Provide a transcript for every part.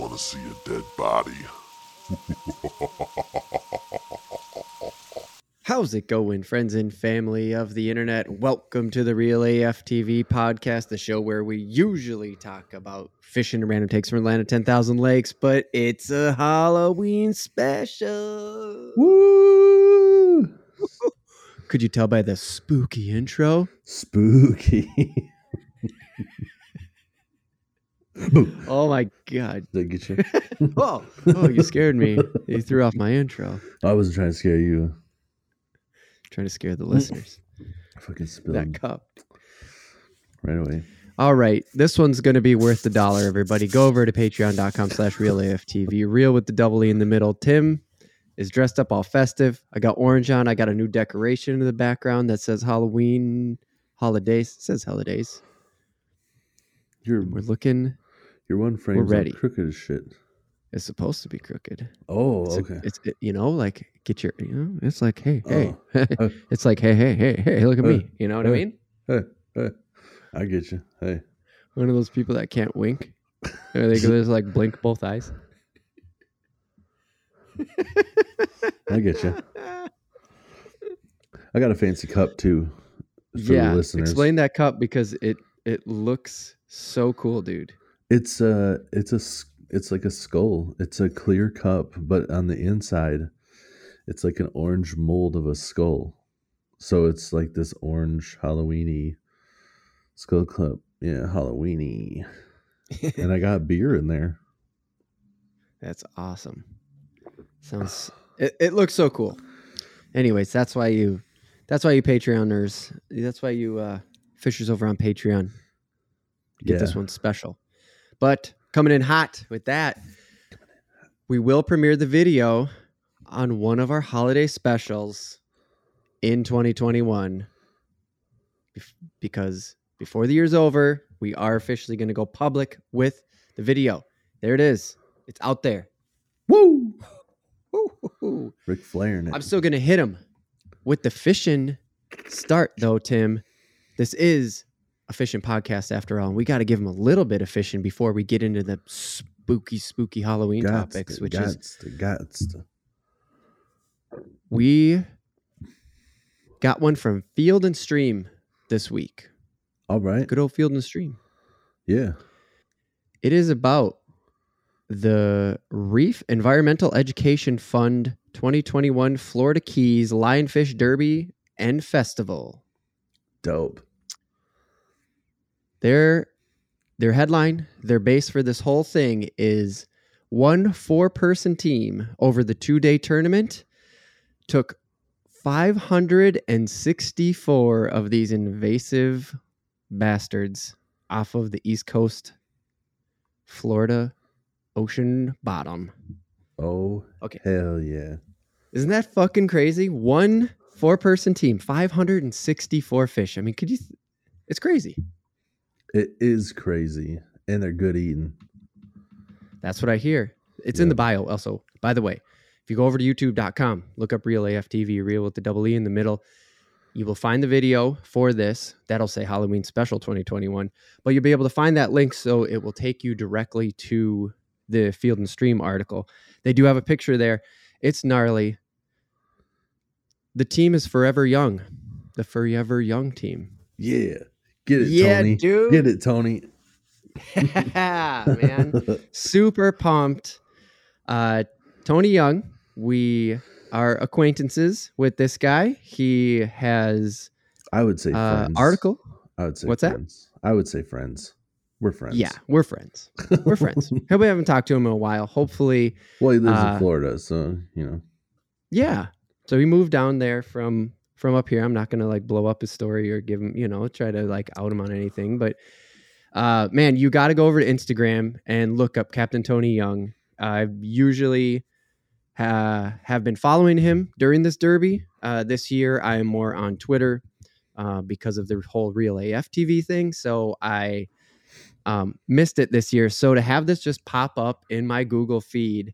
want to see a dead body. How's it going, friends and family of the internet? Welcome to the Reel AF TV podcast, the show where we usually talk about fishing and random takes from Atlanta 10,000 Lakes, but it's a Halloween special. Woo! Could you tell by the spooky intro? Spooky. Boo. Oh my God. Did I get you? Oh, oh, you scared me. You threw off my intro. I wasn't trying to scare you. Trying to scare the listeners. I fucking spilled That cup. right away. All right. This one's going to be worth the dollar, everybody. Go over to patreon.com slash reelaftv. Reel with the double E in the middle. Tim is dressed up all festive. I got orange on. I got a new decoration in the background that says Halloween holidays. It says holidays. Your We're looking. Your one frame's ready. all crooked as shit. It's supposed to be crooked. Oh, It's, a- okay. it's it- you know, like get your, you know, it's like, hey, hey. Uh, it's like, hey, hey, hey, hey, look at uh, me. You know what I mean? hey, hey. I get you. Hey. One of those people that can't wink. Or they go just like blink both eyes. I get you. I got a fancy cup too. For yeah, the listeners. explain that cup because it it looks so cool, dude. It's a it's a it's like a skull. It's a clear cup, but on the inside, it's like an orange mold of a skull. So it's like this orange Halloweeny skull cup. Yeah, Halloweeny. And I got beer in there. That's awesome. Sounds it, it looks so cool. Anyways, that's why you that's why you Patreoners that's why you uh fishers over on Patreon get this one special. But coming in hot with that, we will premiere the video on one of our holiday specials in 2021 because before the year's over, we are officially going to go public with the video. There it is. It's out there. Woo! Ric Flair. I'm still going to hit him with the fishing start, though, Tim. This is a fishing podcast after all. And we got to give him a little bit of fishing before we get into the spooky, spooky Halloween Gots topics, to, which is gots to, gots to. we got one from Field and Stream this week. All right. Good old Field and Stream. Yeah. It is about the Reef Environmental Education Fund 2021 Florida Keys Lionfish Derby and Festival. Dope. Their their headline, their base for this whole thing is one four-person team over the two-day tournament took 564 of these invasive bastards off of the East Coast Florida ocean bottom. Oh, Okay. hell yeah. Isn't that fucking crazy? One four-person team, 564 fish. I mean, could you It's crazy. It is crazy. And they're good eating. That's what I hear. It's in the bio also. By the way, if you go over to youtube.com, look up Reel AFTV, Reel with the double E in the middle, you will find the video for this. That'll say Halloween Special 2021. But you'll be able to find that link so it will take you directly to the Field and Stream article. They do have a picture there. It's gnarly. The team is forever young. The forever young team. Yeah. Get it, Yeah, Tony. dude. Get it, Tony. yeah, Man. super pumped. Uh, Tony Young, we are acquaintances with this guy. He has I would say uh, friends. article. I would say What's that? friends. I would say friends. We're friends. Yeah, we're friends. We're friends. Hope we haven't talked to him in a while. Hopefully, Well, he lives Uh, in Florida, so you know. yeah. So he moved down there from from up here. I'm not gonna like blow up his story or give him, you know, try to like out him on anything. But uh, man, you got to go over to Instagram and look up Captain Tony Young. I usually uh, have been following him during this derby. Uh, this year, I am more on Twitter uh, because of the whole Reel AF TV thing. So I um, missed it this year. So to have this just pop up in my Google feed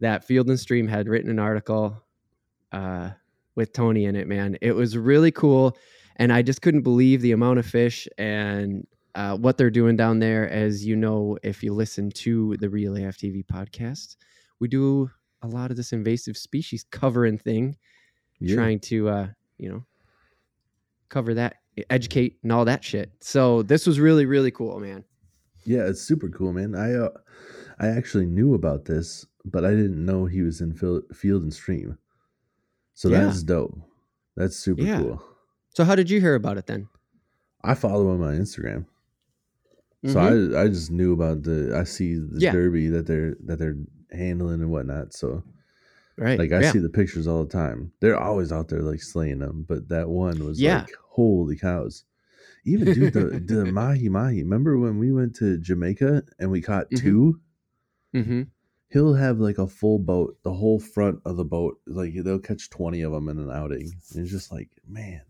that Field and Stream had written an article uh, with Tony in it, man, it was really cool. And I just couldn't believe the amount of fish and uh, what they're doing down there. As you know, if you listen to the Reel AF TV podcast, we do a lot of this invasive species covering thing, Yeah. trying to, uh, you know, cover that, educate, and all that shit. So this was really, really cool, man. Yeah, it's super cool, man. I uh, I actually knew about this, but I didn't know he was in Field and Stream. So Yeah. that's dope. That's super Yeah. cool. So how did you hear about it then? I follow him on my Instagram. Mhm. So I I just knew about the I see the Yeah. derby that they're that they're handling and whatnot. So right, like I yeah. see the pictures all the time. They're always out there like slaying them, but that one was Yeah. like holy cows. Even dude the the mahi mahi. Remember when we went to Jamaica and we caught Mhm. two? hmm He'll have like a full boat, the whole front of the boat. Like they'll catch twenty of them in an outing. And it's just like man,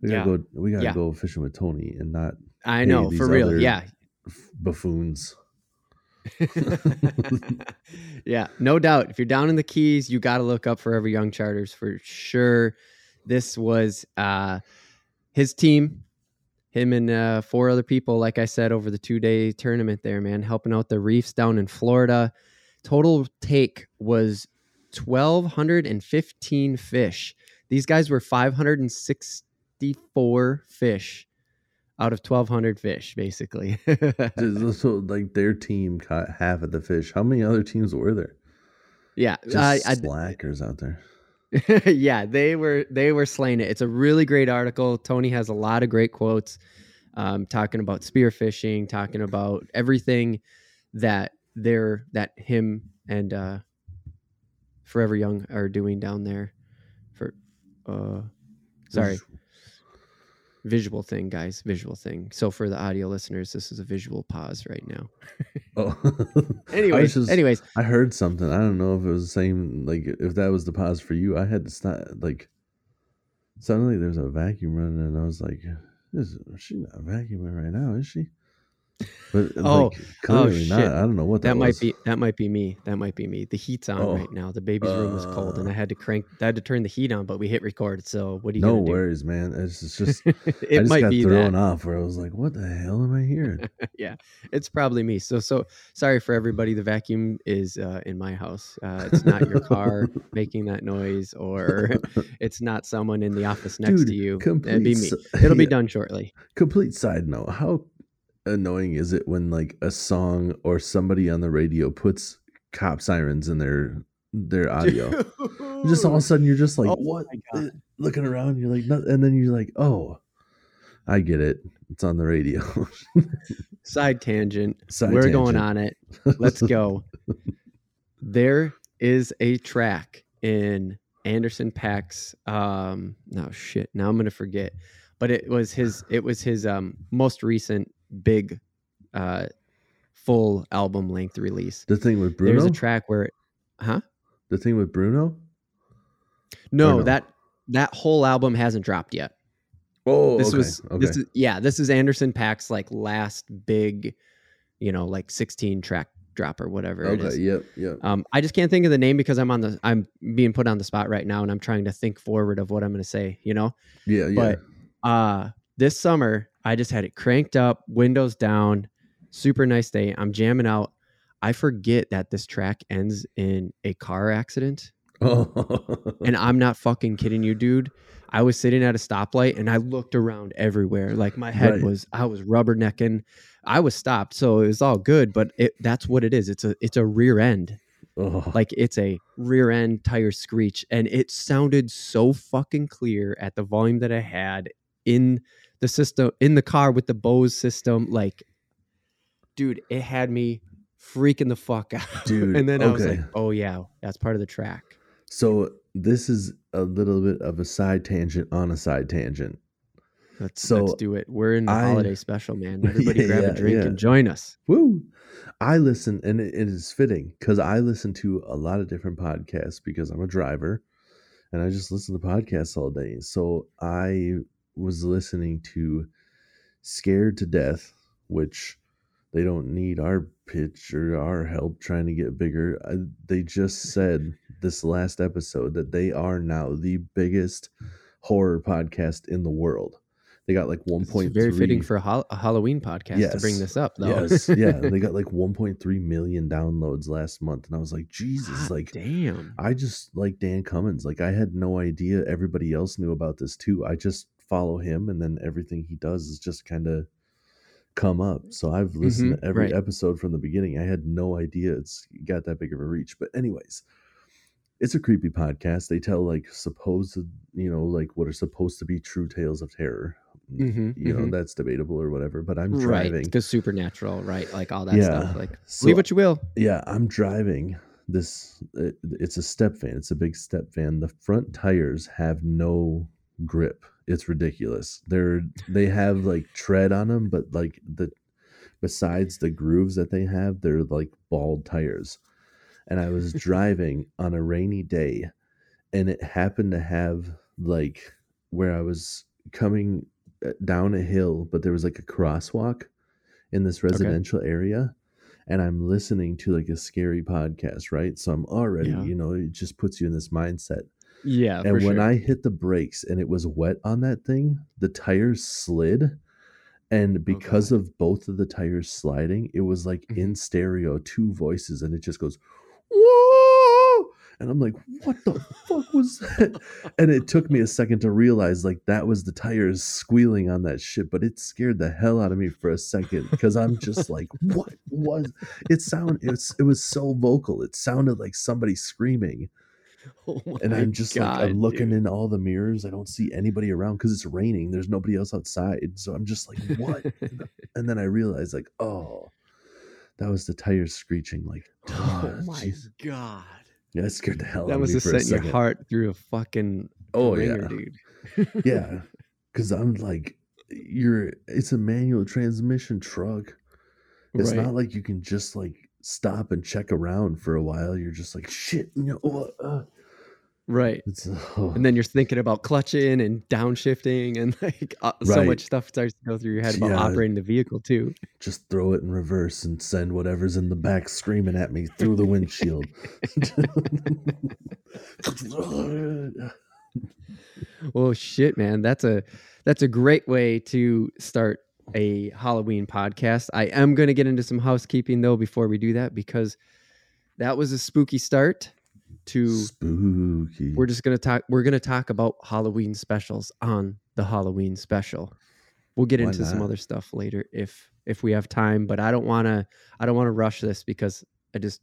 we gotta Yeah. go. We gotta Yeah. go fishing with Tony and not I know for real. Yeah, buffoons. yeah, no doubt. If you're down in the Keys, you got to look up Forever Young Charters for sure. This was uh, his team, him and uh, four other people, like I said, over the two day tournament there, man, helping out the reefs down in Florida. Total take was 1,215 fish. These guys were 564 fish out of 1,200 fish, basically. So like their team caught half of the fish. How many other teams were there? yeah, Just I, I, slackers out there. yeah, they were they were slaying it. It's a really great article. Tony has a lot of great quotes, um, talking about spearfishing, talking about everything that they're that him and uh, Forever Young are doing down there. For uh, sorry, visual thing, guys, visual thing. So for the audio listeners, this is a visual pause right now. Oh, Anyways, was just- anyways, I heard something. I don't know if it was the same. Like if that was the pause for you, I had to stop. Like suddenly there's a vacuum running, and I was like, "Is she not vacuuming right now? Is she?" But Oh, like, clearly not. shit. I don't know what that, that might be that might be me. That might be me. The heat's on Oh. right now. The baby's room is cold, and I Uh. had to crank. I had to turn the heat on, but we hit record. So what are you No gonna do? worries, man. It's it's just I it just might got be thrown that. off where I was like, "What the hell am I hearing?" yeah, it's probably me. So so sorry for everybody. The vacuum is uh, in my house. Uh, it's not your car making that noise, or it's not someone in the office next Dude, to you. It'd be me. It'll be done shortly. Complete side note: How annoying is it when like a song or somebody on the radio puts cop sirens in their their audio? just all of a sudden you're just like, Oh what? Looking around, you're like, and then you're like, oh, I get it. It's on the radio. Side tangent. Side We're going on it. Let's go. there is a track in Anderson Paak's um no shit, now I'm gonna forget. But it was his it was his um most recent big uh full album length release. the thing with Bruno. There's a track where huh? the thing with Bruno. No, no? that that whole album hasn't dropped yet. Oh, This okay, was okay. this is yeah, this is Anderson Paak's like last big, you know, like 16 track drop or whatever it is. okay. Yep. Yep. Um, I just can't think of the name because I'm on the I'm being put on the spot right now and I'm trying to think forward of what I'm going to say, you know. Yeah. Yeah. But uh this summer I just had it cranked up, windows down, super nice day. I'm jamming out. I forget that this track ends in a car accident oh. and I'm not fucking kidding you, dude. I was sitting at a stoplight and I looked around everywhere. Like my head Right. was, I was rubbernecking. I was stopped, so it was all good. But it, that's what it is. It's a, it's a rear end. oh. Like it's a rear end tire screech, and it sounded so fucking clear at the volume that I had in the system in the car with the Bose system. Like, dude, it had me freaking the fuck out. Dude, and then I was like, oh yeah, that's part of the track. So this is a little bit of a side tangent on a side tangent. Let's So, let's do it. We're in the I- holiday special, man. Everybody Yeah, grab yeah, a drink yeah. and join us. Woo! I listen, and it, it is fitting because I listen to a lot of different podcasts because I'm a driver, and I just listen to podcasts all day. So I was listening to "Scared to Death," which they don't need our pitch or our help trying to get bigger. I, they just said this last episode that they are now the biggest horror podcast in the world. They got like one point very fitting for a, hol- a Halloween podcast to bring this up, though. yes, yeah. They got like 1.3 million downloads last month, and I was like, Jesus, God like damn. I just like Dan Cummins. Like I had no idea everybody else knew about this too. I just follow him, and then everything he does is just kind of come up. So I've listened Mhm, to every right. episode from the beginning. I had no idea it's got that big of a reach. But anyways, it's a creepy podcast. They tell like supposed, you know, like what are supposed to be true tales of terror. Mhm, You know, mhm. that's debatable or whatever. But I'm Right, driving. because supernatural, right? Like all that Yeah. stuff. Like So- believe what you will. yeah, I'm driving this. It, it's a step van It's a big step van The front tires have no grip. It's ridiculous. They're they have like tread on them, but like the besides the grooves that they have, they're like bald tires. And I was driving on a rainy day, and it happened to have like where I was coming uh, down a hill, but there was like a crosswalk in this residential area and I'm listening to like a scary podcast, right? So I'm already, Yeah. you know, it just puts you in this mindset. Yeah, and when sure. I hit the brakes and it was wet on that thing, the tires slid. And because God. of both of the tires sliding, it was like Mhm. in stereo, two voices, and it just goes, Whoa! And I'm like, what the fuck was that? And it took me a second to realize like that was the tires squealing on that shit, but it scared the hell out of me for a second because I'm just like, what was it sound it was it was so vocal. It sounded like somebody screaming. Oh And I'm just like I'm looking dude. in all the mirrors. I don't see anybody around because it's raining. There's nobody else outside. So I'm just like, what? and then I realized like, oh, that was the tires screeching like oh "Ah, my jeez." god. Yeah, that scared the hell out That of was me just for a setting your heart through a fucking Oh ringer, yeah. dude. yeah because i'm like you're it's a manual transmission truck it's Right. not like you can just like stop and check around for a while you're just like shit you know uh, uh. Right. oh, And then you're thinking about clutching and downshifting and like uh, so much stuff starts to go through your head about Yeah. operating the vehicle too. just throw it in reverse and send whatever's in the back screaming at me through the windshield Well, shit, man, that's a that's a great way to start a Halloween podcast. I am going to get into some housekeeping though before we do that because that was a spooky start to spooky we're just going to talk we're going to talk about Halloween specials on the Halloween special. We'll get Why into some other stuff later if if we have time, but I don't want to I don't want to rush this because I just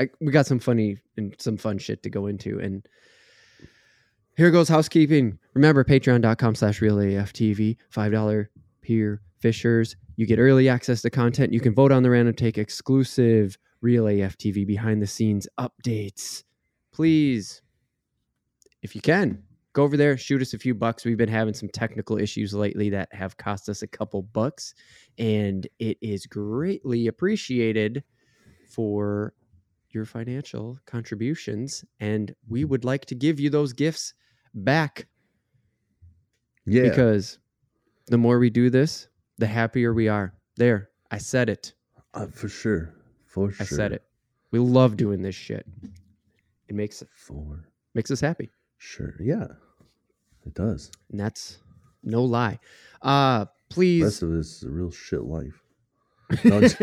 I, we got some funny and some fun shit to go into and here goes housekeeping. Remember, patreon.com slash reel AFTV, $5 peer fishers. You get early access to content. You can vote on the random take exclusive reel AFTV behind the scenes updates. Please, if you can, go over there, shoot us a few bucks. We've been having some technical issues lately that have cost us a couple bucks, and it is greatly appreciated for your financial contributions. And we would like to give you those gifts back yeah because the more we do this, the happier we are. There, I said it. uh, for sure for sure I said it. We love doing this shit. It makes for makes us happy, sure yeah it does and that's no lie. Uh please. rest of this is a real shit life No, I'm just-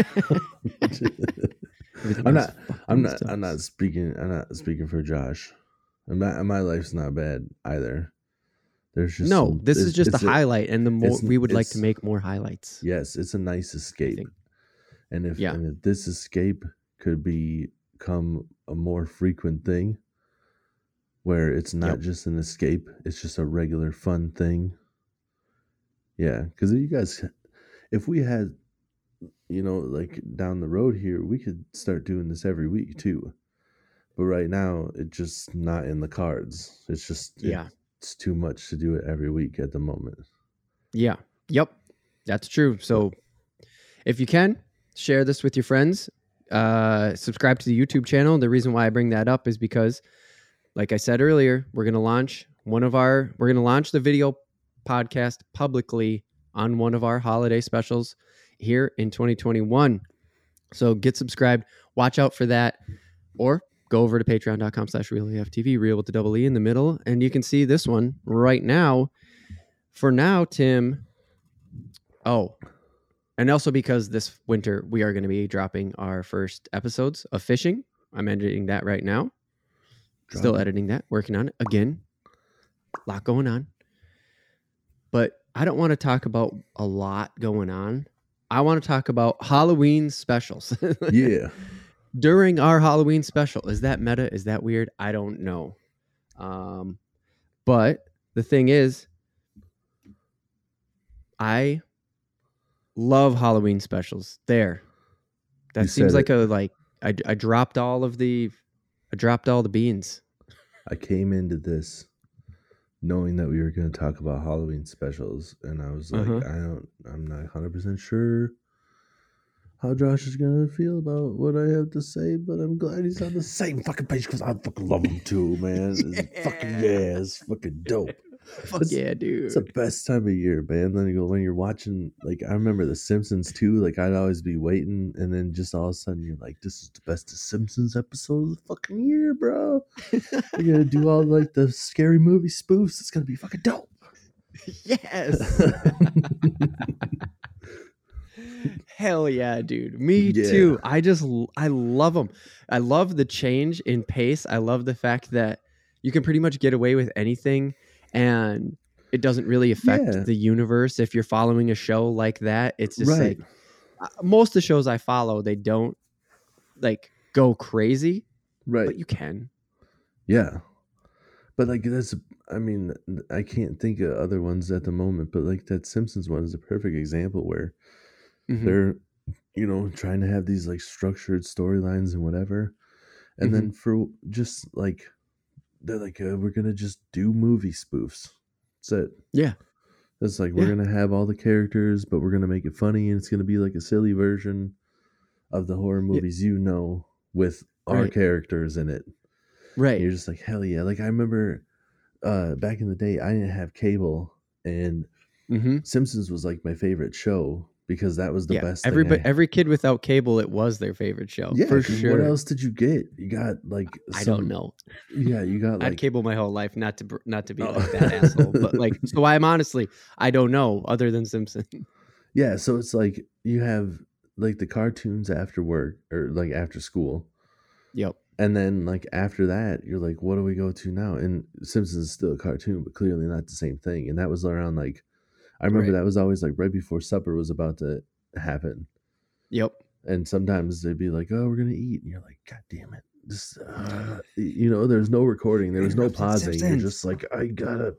Everything I'm else not. I'm not. I'm not speaking. I'm not speaking for Josh. And my my life's not bad either. There's just No, some- this is just a highlight, and the more we would like to make more highlights. Yes, it's a nice escape. And if, Yeah. and if this escape could become a more frequent thing, where it's not Yep. just an escape, it's just a regular fun thing. Yeah, because you guys, if we had, you know, like down the road here, we could start doing this every week too. But right now, it's just not in the cards. It's just Yeah. It's too much to do it every week at the moment. Yeah. Yep. That's true. So if you can, share this with your friends. Uh, subscribe to the YouTube channel. The reason why I bring that up is because, like I said earlier, we're going to launch one of our, we're going to launch the video podcast publicly on one of our holiday specials here in 2021. So get subscribed, watch out for that, or go over to patreon.com slash reel AFTV, reel with the double E in the middle, and you can see this one right now for now, Tim. Oh, and also because this winter we are going to be dropping our first episodes of fishing. I'm editing that right now. Still it. editing that, working on it again. A lot going on. But I don't want to talk about a lot going on. I want to talk about Halloween specials. Yeah. During our Halloween special. Is that meta? Is that weird? I don't know. Um, but the thing is, I love Halloween specials. There. That You seems like a like I, I dropped all of the I dropped all the beans. I came into this knowing that we were going to talk about Halloween specials, and I was like, Uh-huh. I don't, I'm not 100 percent sure how Josh is going to feel about what I have to say, but I'm glad he's on the same fucking page because I fucking love him too, man. It's fucking Yeah. yeah, it's fucking dope. Fuck It's- yeah, dude. It's the best time of year, man. Then you go when you're watching, like I remember The Simpsons too. Like I'd always be waiting, and then just all of a sudden you're like, "This is the best Simpsons episode of the fucking year, bro." You're gonna do all like the scary movie spoofs. It's gonna be fucking dope. yes. Hell yeah, dude. Me Yeah. too. I just I love them. I love the change in pace. I love the fact that you can pretty much get away with anything and it doesn't really affect Yeah. the universe if you're following a show like that. It's just right. like uh, most of the shows I follow, they don't like go crazy, right. but you can. Yeah. But like that's I mean, I can't think of other ones at the moment, but like that Simpsons one is a perfect example where Mhm. they're you know trying to have these like structured storylines and whatever. And then for just like they're like uh, we're going to just do movie spoofs. That's it. Yeah. It's like we're Yeah. going to have all the characters, but we're going to make it funny and it's going to be like a silly version of the horror movies you know with our Right. characters in it. Right. And you're just like hell yeah like i remember uh back in the day i didn't have cable and hmm simpsons was like my favorite show because that was the yeah. best Every every kid without cable, it was their favorite show. yeah for sure. what else did you get you got like I don't know. yeah you got I had like cable my whole life, not to not to be Oh. like that oh. asshole, but like so. I'm honestly, I don't know other than Simpson. yeah so it's like you have like the cartoons after work or like after school Yep. and then like after that you're like what do we go to now and simpsons is still a cartoon but clearly not the same thing and that was around like i remember Right. that was always like right before supper was about to happen. Yep. and sometimes they'd be like oh we're gonna eat. And you're like god damn it. This uh, you know there's no recording. There was no pausing. You're just like i gotta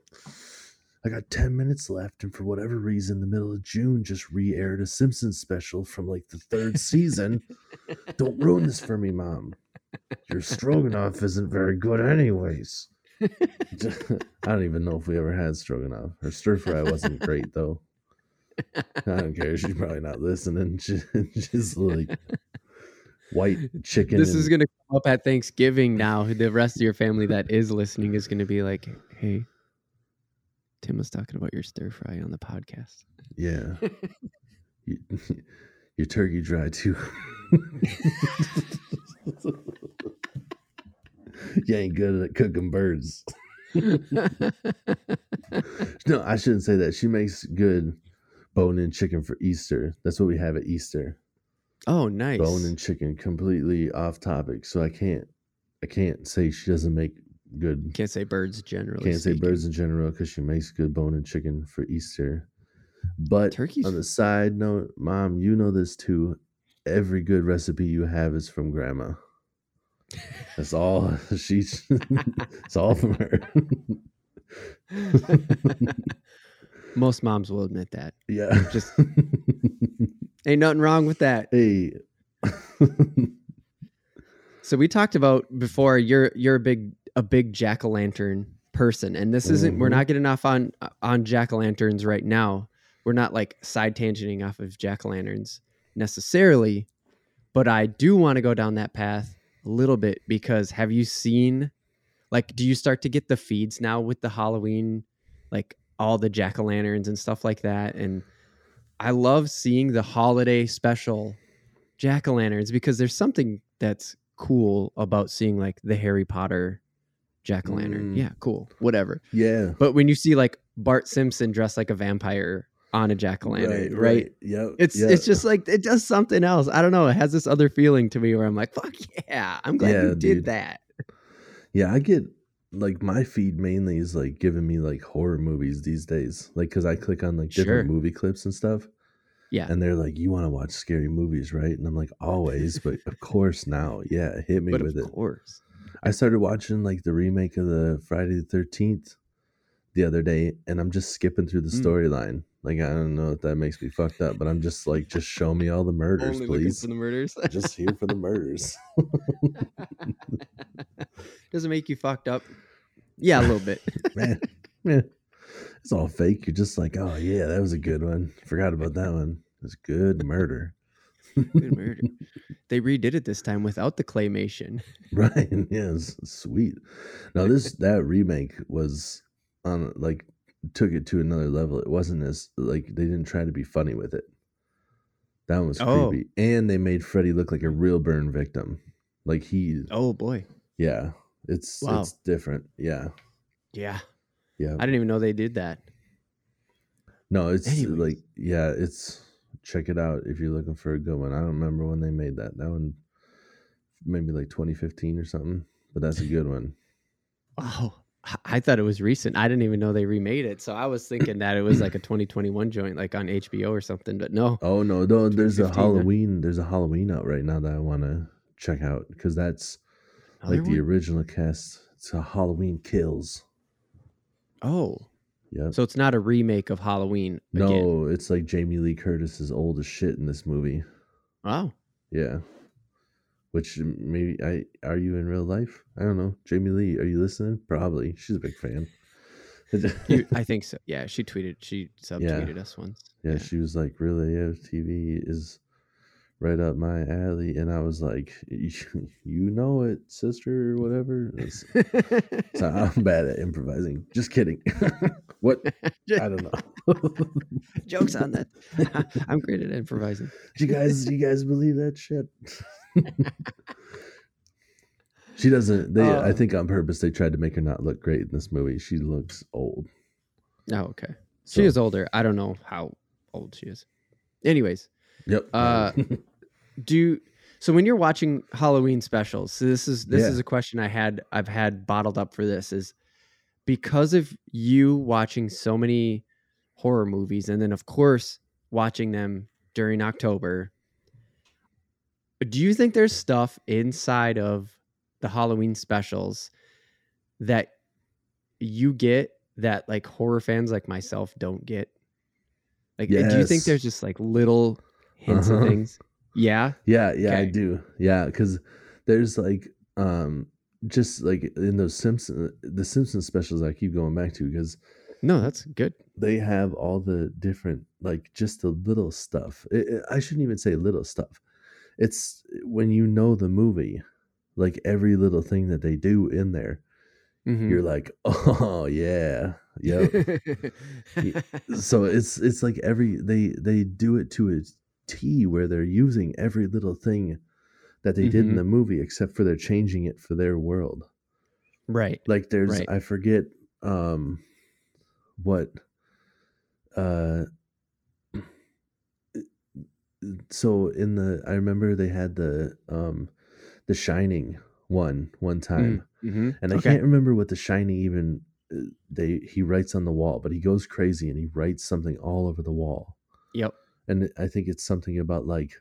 i got 10 minutes left. And for whatever reason the middle of june just re-aired a simpsons special from like the third season. Don't ruin this for me mom. Your stroganoff isn't very good anyways i don't even know if we ever had stroganoff her stir fry wasn't great though i don't care she's probably not listening she, she's like white chicken This is gonna come up at Thanksgiving now. The rest of your family that is listening is gonna be like, "Hey, Tim was talking about your stir fry on the podcast." Yeah. you, your turkey dry too. you ain't good at cooking birds. No, I shouldn't say that. She makes good bone and chicken for Easter. That's what we have at Easter. oh, nice. Bone and chicken, completely off topic. So I can't, I can't say she doesn't make good. Can't say birds generally. Can't say birds in general because she makes good bone and chicken for Easter. But Turkeys. on the side note, mom, you know this too. Every good recipe you have is from grandma. That's all she's it's all from her. Most moms will admit that. yeah. Just- Ain't nothing wrong with that. hey. So we talked about before you're you're a big a big jack o' lantern person, and this isn't we're Mhm. not getting off on on jack o' lanterns right now. We're not like side tangenting off of jack o' lanterns necessarily, but I do want to go down that path a little bit because have you seen like do you start to get the feeds now with the Halloween like all the jack o' lanterns and stuff like that and I love seeing the holiday special jack o' lanterns because there's something that's cool about seeing like the Harry Potter jack o' lantern. Mm. Yeah, cool, whatever. yeah. But when you see like Bart Simpson dressed like a vampire on a jack o' lantern, right, Yep. It's yep. it's just like it does something else. I don't know. It has this other feeling to me where I'm like, fuck yeah, I'm glad Yeah, you did dude. that. Yeah, I get like my feed mainly is like giving me like horror movies these days. Like, cause I click on like different Sure. movie clips and stuff. Yeah. And they're like, you want to watch scary movies, right? And I'm like, always, but of course now. Yeah, hit me But with it. of course, I started watching like the remake of the Friday the 13th the other day, and I'm just skipping through the Mm. Like, I don't know if that makes me fucked up, but I'm just like, just show me all the murders, only please. for the murders. just here for the murders. Doesn't make you fucked up. Yeah, a little bit. man, yeah, it's all fake. You're just like, oh yeah, that was a good one. Forgot about that one. It's good murder, Good murder. They redid it this time without the claymation. right? Yeah, it's sweet. Now this that remake was on like took it to another level. It wasn't as like they didn't try to be funny with it. That one was Oh. creepy, and they made Freddy look like a real burn victim. Like he, Oh boy. yeah, it's Wow. it's different. Yeah, Yeah. yeah. I didn't even know they did that. No, it's Anyways. like yeah, it's check it out if you're looking for a good one. I don't remember when they made that. That one maybe like 2015 or something, but that's a good one. Oh, I- thought it was recent. I didn't even know they remade it. So I was thinking that it was like a 2021 joint, like on HBO or something. But no. Oh no, no, there's a Halloween. There's a Halloween out right now that I want to check out because that's Other like the original cast. It's a Halloween Kills. Oh, Yeah. so it's not a remake of Halloween. Again. no, it's like Jamie Lee Curtis is old as shit in this movie. Wow. Yeah. Which maybe I are you in real life? I don't know. Jamie Lee, are you listening? Probably. She's a big fan. You, I think so. Yeah, she tweeted. She subtweeted us once. yeah, she was like, "Really, yeah, TV is right up my alley," and I was like, "You know it, sister, or whatever." So I'm bad at improvising. Just kidding. what? I don't know. Jokes on that. I'm great at improvising. Do you guys, do you guys believe that shit? she doesn't. They, I Oh. think on purpose, they tried to make her not look great in this movie. She looks old. Oh, okay. So, She is older. I don't know how old she is. Anyways, Yep. Uh, do so when you're watching Halloween specials. So this is this Yeah. is a question I had I've had bottled up for this is because of you watching so many horror movies and then of course watching them during October. Do you think there's stuff inside of the Halloween specials that you get that like horror fans like myself don't get? Like do you think there's just like little hints Uh-huh. of things? Yeah. Yeah, yeah, I do. Yeah, because there's like um just like in those Simpson the Simpsons specials I keep going back to because No, that's good. they have all the different like just the little stuff. It, it- I shouldn't even say little stuff. It's when you know the movie, like every little thing that they do in there, Mhm. you're like, oh yeah, yep. so it's it's like every they they do it to a T where they're using every little thing that they did in Mhm. the movie except for they're changing it for their world. right. Like there's Right. I forget um what uh so in the I remember they had the um the shining one one time hmm and I okay. can't remember what the shining even uh, they he writes on the wall but he goes crazy and he writes something all over the wall Yep. and I think it's something about like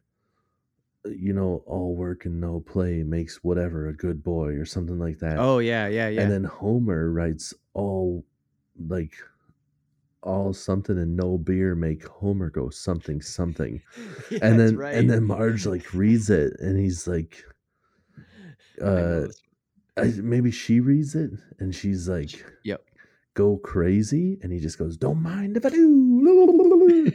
uh, you know all work and no play makes whatever a good boy or something like that Oh yeah, yeah, yeah. and then Homer writes all like all something and no beer make Homer go something something. Yeah, and then right. and then Marge like reads it and he's like uh. I, maybe she reads it and she's like Yep. go crazy and he just goes don't mind if I do.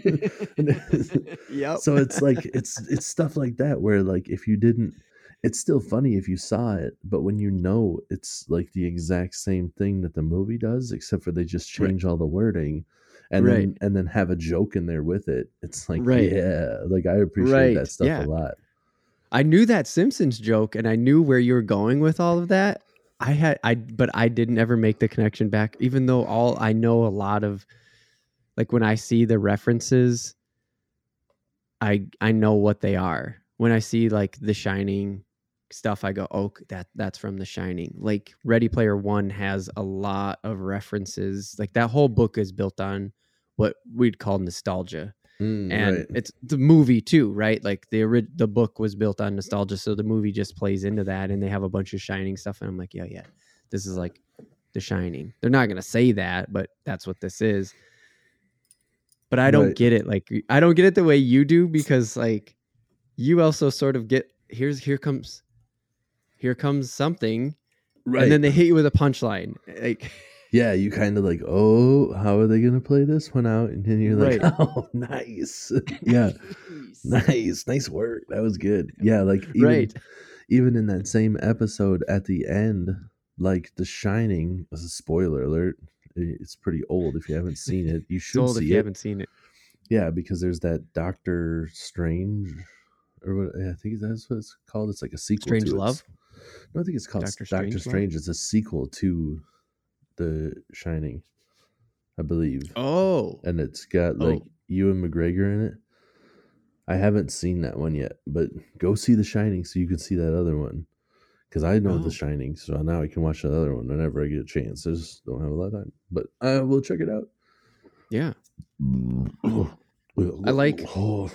Yep. so it's like it's it's stuff like that where like if you didn't it's still funny if you saw it but when you know it's like the exact same thing that the movie does except for they just Right. change all the wording and Right. then and then have a joke in there with it it's like Right. yeah like i appreciate Right, that stuff yeah. a lot I knew that Simpsons joke and I knew where you were going with all of that. I had I but I didn't ever make the connection back, even though all I know a lot of like when I see the references, I I know what they are. When I see like the Shining stuff, I go, oh, that that's from The Shining. Like Ready Player One has a lot of references. Like that whole book is built on what we'd call nostalgia Mm, and right. it's the movie too, right? Like the the book was built on nostalgia, so the movie just plays into that, and they have a bunch of Shining stuff, and I'm like, yeah, yeah, this is like The Shining. They're not gonna say that, but that's what this is. But I don't Right. get it. Like I don't get it the way you do because like you also sort of get here's here comes here comes something, right. and then they hit you with a punchline. Like yeah, you kind of like, oh, how are they gonna play this one out? And then you're like, Right. oh, nice, yeah, nice, nice work. That was good. Yeah, like even, right. even in that same episode at the end, like The Shining. As a spoiler alert, it's pretty old. If you haven't seen it, you It's should old if see you it. haven't seen it. Yeah, because there's that Doctor Strange, or what? I think that's what it's called. It's like a sequel. Strange to it. No, I think it's called Doctor Doctor Strange. It's a sequel to The Shining, I believe, Oh, and it's got like Oh. Ewan McGregor in it. I haven't seen that one yet, but go see The Shining so you can see that other one. Because I know Oh. The Shining, so now I can watch the other one whenever I get a chance. I just don't have a lot of time, but I will check it out. yeah. I like- Oh,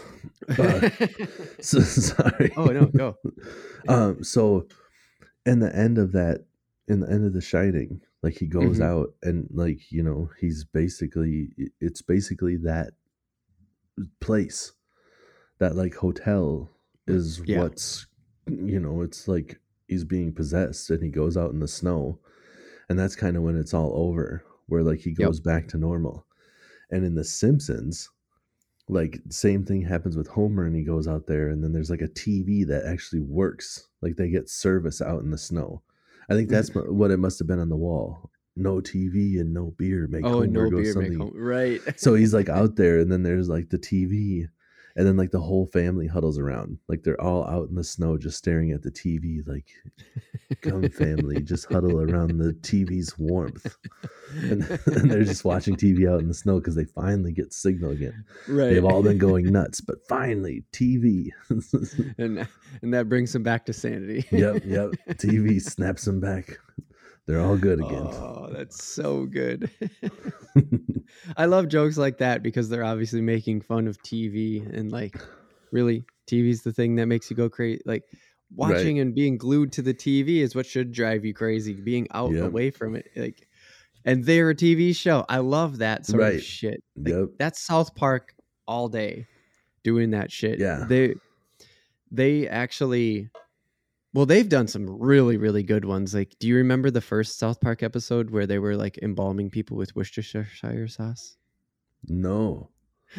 uh, so, sorry. oh no, go. um. So, in the end of that, in the end of The Shining, like he goes Mhm. out and like you know he's basically it's basically that place, that like hotel is Yeah. what's you know it's like he's being possessed and he goes out in the snow, and that's kind of when it's all over, where like he Yep. goes back to normal, and in The Simpsons like same thing happens with Homer and he goes out there and then there's like a TV that actually works. Like they get service out in the snow. I think mm. that's what it must have been on the wall. No TV and no beer make oh, Homer no go beer, make something. home. Right. So he's like out there and then there's like the TV and then like the whole family huddles around. Like they're all out in the snow just staring at the TV like come family just huddle around the TV's warmth. And, and they're just watching TV out in the snow because they finally get signal again. right. They've all been going nuts, but finally, TV. and and that brings them back to sanity. yep, yep. TV snaps them back. They're all good again. Oh, that's so good. I love jokes like that because they're obviously making fun of TV and like really TV's the thing that makes you go crazy. Like watching and being glued to the TV is what should drive you crazy. Being out Yep. away from it, like, and they're a TV show. I love that sort Right. of shit. Like, Yep. That's South Park all day, doing that shit. Yeah. they they actually. Well, they've done some really, really good ones. Like, do you remember the first South Park episode where they were like embalming people with Worcestershire sauce? no,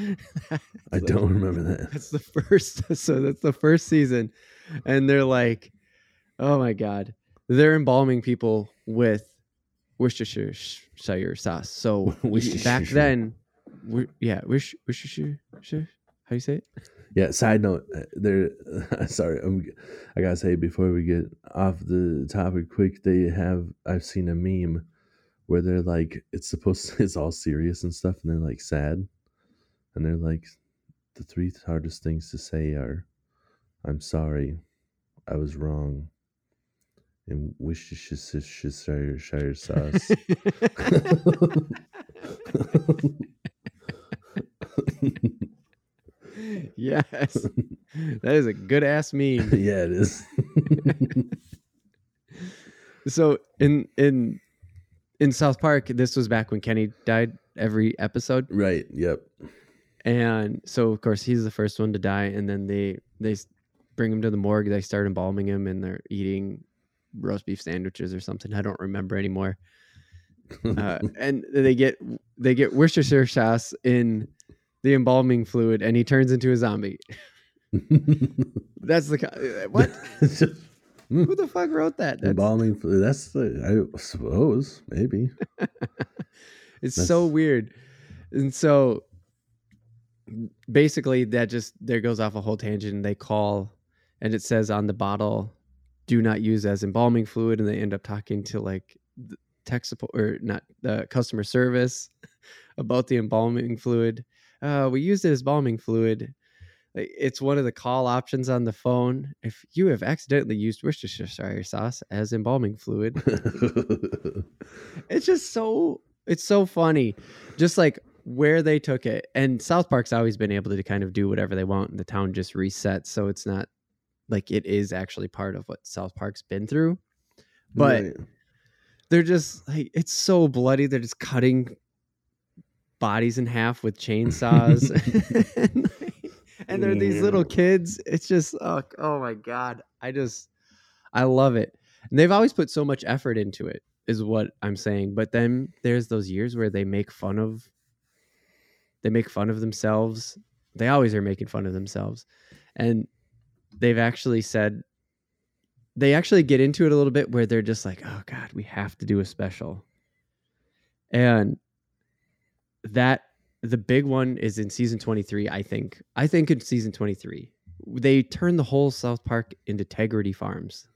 I don't remember that. That's the first. So that's the first season, and they're like, "Oh my god!" They're embalming people with Worcestershire sauce. So back then, yeah, Worc- Worcestershire. How do you say it? Yeah. Side note, uh, there. Sorry, I'm, I gotta say before we get off the topic, quick. They have. I've seen a meme where they're like, it's supposed. To, it's all serious and stuff, and they're like sad, and they're like, the three hardest things to say are, "I'm sorry, I was wrong," and Worcestershire Shire sauce. yes, that is a good ass meme. yeah, it is. So in in in South Park, this was back when Kenny died every episode. right. Yep. And so, of course, he's the first one to die, and then they they bring him to the morgue. They start embalming him, and they're eating roast beef sandwiches or something. I don't remember anymore. Uh, and they get they get Worcestershire sauce in the embalming fluid, and he turns into a zombie. That's the uh, what? Who the fuck wrote that? That's, Embalming. flu- That's the. I suppose maybe. it's That's- so weird. And so basically that just there goes off a whole tangent they call and it says on the bottle do not use as embalming fluid, and they end up talking to like the tech support or not the customer service about the embalming fluid. Uh, we used it as embalming fluid. It's one of the call options on the phone. If you have accidentally used Worcestershire sauce as embalming fluid, it's just so it's so funny just like where they took it and south park's always been able to kind of do whatever they want and the town just resets so it's not like it is actually part of what south park's been through but Right. they're just like it's so bloody they're just cutting bodies in half with chainsaws. And, and they're these little kids. It's just oh, oh my god. I just i love it. And they've always put so much effort into it is what i'm saying. But then there's those years where they make fun of they make fun of themselves. They always are making fun of themselves. And they've actually said they actually get into it a little bit where they're just like oh god we have to do a special. And that the big one is in season 23 i think i think in season 23 they turn the whole south park into tegridy farms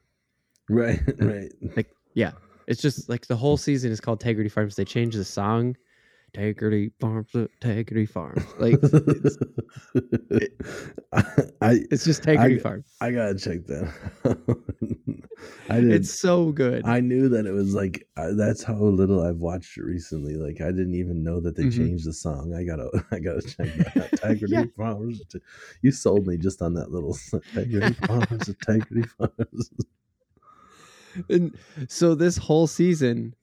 right, right. Like yeah. It's just like the whole season is called tegridy farms they change the song tegridy farms tegridy farms like it's, I it's just tegridy I- farms I gotta check that. I didn't. it's so good I knew that it was like uh, that's how little I've watched it recently. Like I didn't even know that they Mhm. changed the song. I gotta, I gotta check that out. Integrity Yeah. Farms. You sold me just on that little Integrity Farms. Integrity Farms. and so this whole season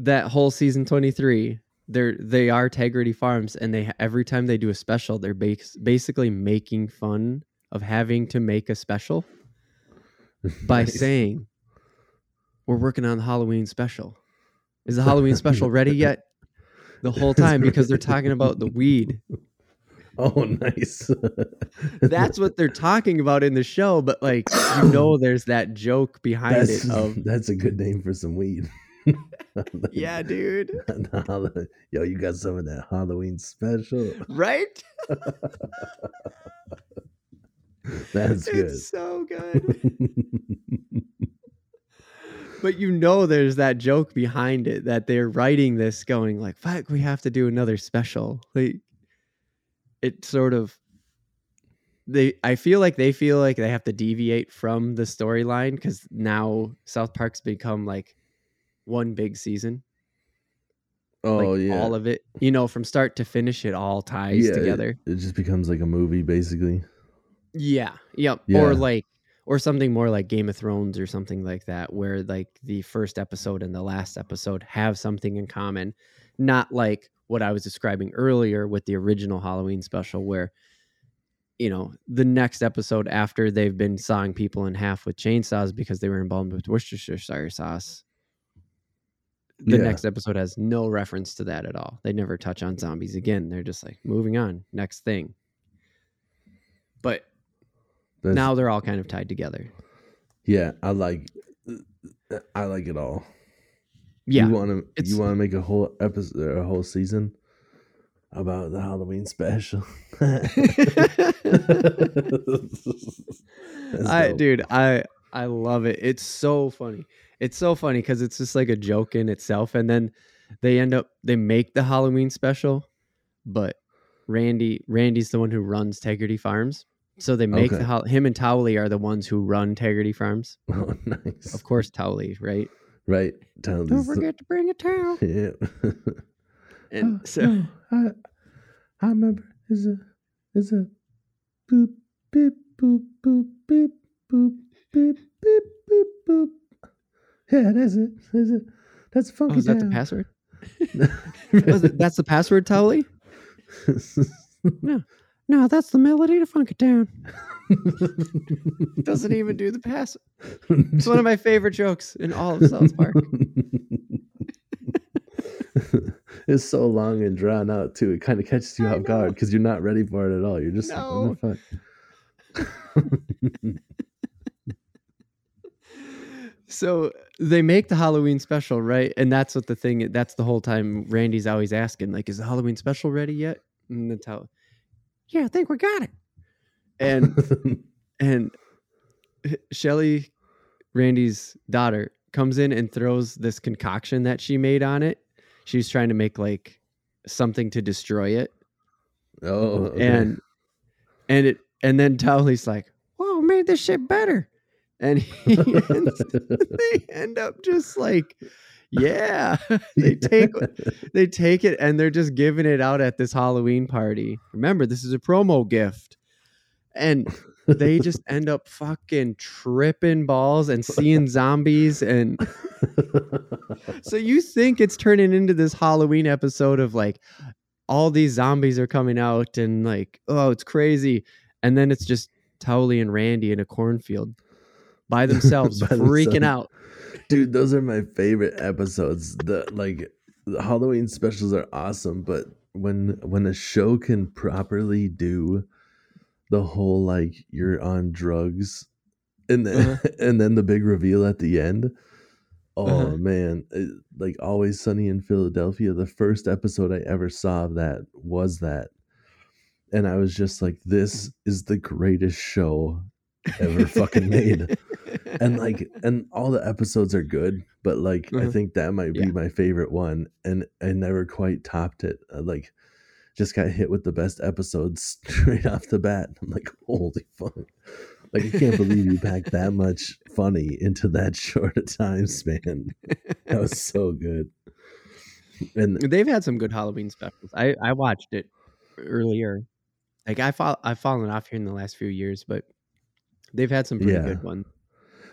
that whole season 23 they're they are tegridy farms and they every time they do a special they're bas- basically making fun of having to make a special by Nice. saying we're working on the halloween special is the halloween special ready yet the whole time because they're talking about the weed "Oh, nice." that's what they're talking about in the show but like you know there's that joke behind that's it of that's a good name for some weed. Yeah dude Yo, you got some of that Halloween special. right That's good. It's so good. but you know there's that joke behind it that they're writing this going like, fuck, we have to do another special. Like it sort of they I feel like they feel like they have to deviate from the storyline because now South Park's become like one big season. oh like yeah, all of it. You know, from start to finish it all ties Yeah, it- together. It, just becomes like a movie, basically. Yeah. Yep. Yeah. Or like or something more like Game of Thrones or something like that where like the first episode and the last episode have something in common, not like what I was describing earlier with the original Halloween special where you know, the next episode after they've been sawing people in half with chainsaws because they were embalmed with Worcestershire sauce. The Yeah. next episode has no reference to that at all. They never touch on zombies again. They're just like moving on, next thing. But That's, now they're all kind of tied together. yeah, I like, uh, I like it all. Yeah. you want to you want to make a whole episode, a whole season about the Halloween special. I dope. dude, I I love it. It's so funny. It's so funny because it's just like a joke in itself, and then they end up they make the Halloween special, but Randy Randy's the one who runs Tegridy Farms, so they make the Okay. hol- him and Towelie are the ones who run Tegridy Farms. Oh, nice. Of course, Towelie, right? Right. Tell Don't these- forget to bring a towel. Yeah. And Oh, so no, I, I remember. Is a is a boop beep boop boop beep boop beep beep boop boop. Yeah, that's it. That's it. That's oh, funky is that the password? Was it- that's the password, Towelie? No, No, that's the melody to Funk It Down. Doesn't even do the pass. It's one of my favorite jokes in all of South Park. it's so long and drawn out too. It kind of catches you I off guard because you're not ready for it at all. You're just like, the fuck? So they make the Halloween special, right? And that's what the thing. That's the whole time. Randy's always asking, like, "Is the Halloween special ready yet?" And that's how. Yeah, I think we got it. And and Shelly Randy's daughter, comes in and throws this concoction that she made on it. She's trying to make like something to destroy it. Oh, okay. And and it and then Towelie's like, Whoa, made this shit better. And he ends, they end up just like, yeah. they take they take it and they're just giving it out at this Halloween party. Remember, this is a promo gift. And they just end up fucking tripping balls and seeing zombies and so you think it's turning into this Halloween episode of like all these zombies are coming out and like oh it's crazy and then it's just Towelie and Randy in a cornfield by themselves By freaking themselves. out. Dude, those are my favorite episodes. The like the Halloween specials are awesome, but when when a show can properly do the whole like you're on drugs and then Uh-huh. and then the big reveal at the end. Oh Uh-huh. man, it- like always sunny in Philadelphia, the first episode I ever saw of that was that. And I was just like this is the greatest show ever fucking made and like and all the episodes are good but like i Uh-huh. think that might be Yeah. my favorite one and i never quite topped it I, like just got hit with the best episodes straight off the bat i'm like holy fuck like i can't believe you packed that much funny into that short a time span that was so good and They've had some good Halloween specials. I I watched it earlier. Like I fall I've fallen off here in the last few years, but they've had some pretty Yeah. good ones.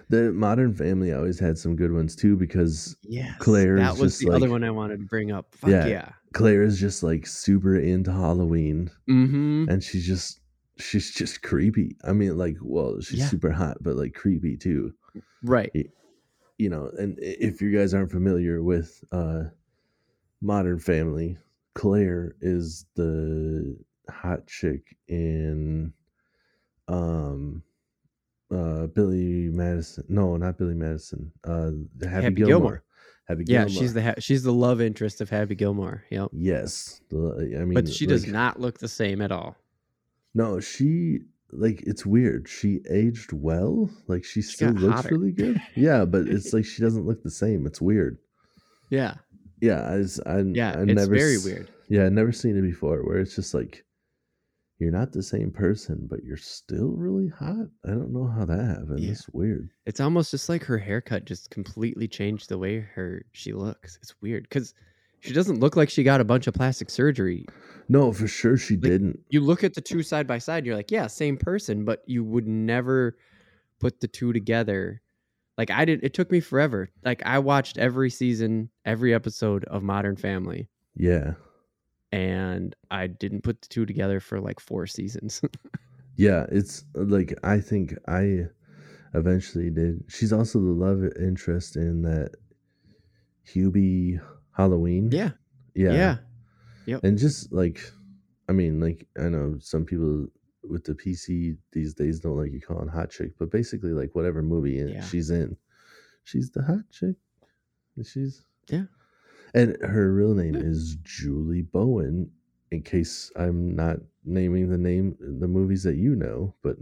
the modern family always had some good ones too because Yes, Claire is that was the other one I wanted to bring up. Fuck Yeah. yeah. claire is just like super into halloween Mm-hmm. and she's just she's just creepy. I mean, like, well, she's Yeah. super hot, but like creepy too. Right. You know, and if you guys aren't familiar with uh Modern Family, Claire is the hot chick in um uh Billy Madison. No, not Billy Madison. Uh Happy, Happy Gilmore. Gilmore. Happy Yeah, Gilmore. she's the ha- she's the love interest of Happy Gilmore. Yep. Yes. The- I mean, But she does not look the same at all. No, she like it's weird. She aged well. Like she She still looks hotter. really good. Yeah, but it's like she doesn't look the same. It's weird. Yeah. Yeah, I, I Yeah. I it's never very weird. Yeah, I never seen it before where it's just like you're not the same person, but you're still really hot. I don't know how that happened. Yeah. It's weird. It's almost just like her haircut just completely changed the way her she looks. It's weird because she doesn't look like she got a bunch of plastic surgery. No, for sure she didn't. You look at the two side by side, you're like, yeah, same person, but you would never put the two together. Like I did, it took me forever. Like I watched every season, every episode of Modern Family, Yeah. And I didn't put the two together for like four seasons. Yeah, it's uh, like I think I eventually did. She's also the love interest in that Hubie Halloween. yeah, Yeah. yeah, And just like I mean, like I know some people with the PC these days don't like you calling hot chick, but basically like whatever movie Yeah. she's in, she's the hot chick. She's Yeah. And her real name hmm. is Julie Bowen. In case I'm not naming the name the movies that you know, but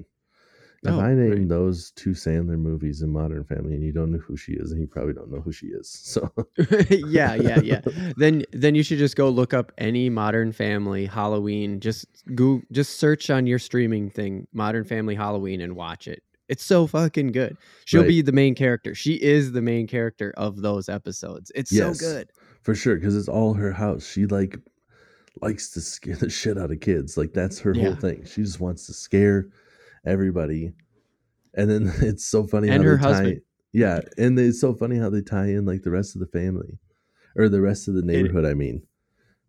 if Oh, I name right. those two Sandler movies in Modern Family and you don't know who she is, and you probably don't know who she is. So yeah, yeah, yeah. Then then you should just go look up any Modern Family Halloween. Just go just search on your streaming thing Modern Family Halloween and watch it. It's so fucking good. She'll Right. be the main character. She is the main character of those episodes. It's Yes. so good. For sure because it's all her house. She like likes to scare the shit out of kids. Like that's her whole thing. She just wants to scare everybody. And then it's so funny And how her they tie husband. yeah and it's so funny how they tie in like the rest of the family or the rest of the neighborhood i mean.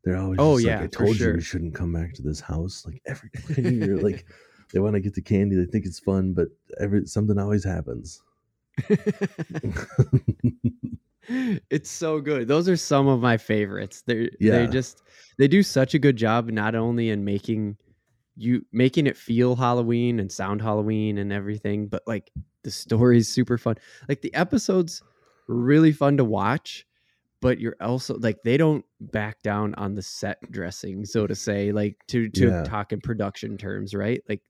They're always Oh, just yeah, like i told you sure. we shouldn't come back to this house like every year like they want to get the candy. They think it's fun but every something always happens it's so good. Those are some of my favorites. They're Yeah. they just they do such a good job not only in making you making it feel Halloween and sound Halloween and everything, but like the story's super fun. Like the episodes really fun to watch, but you're also like they don't back down on the set dressing, so to say, like to to Yeah. talk in production terms, right? Like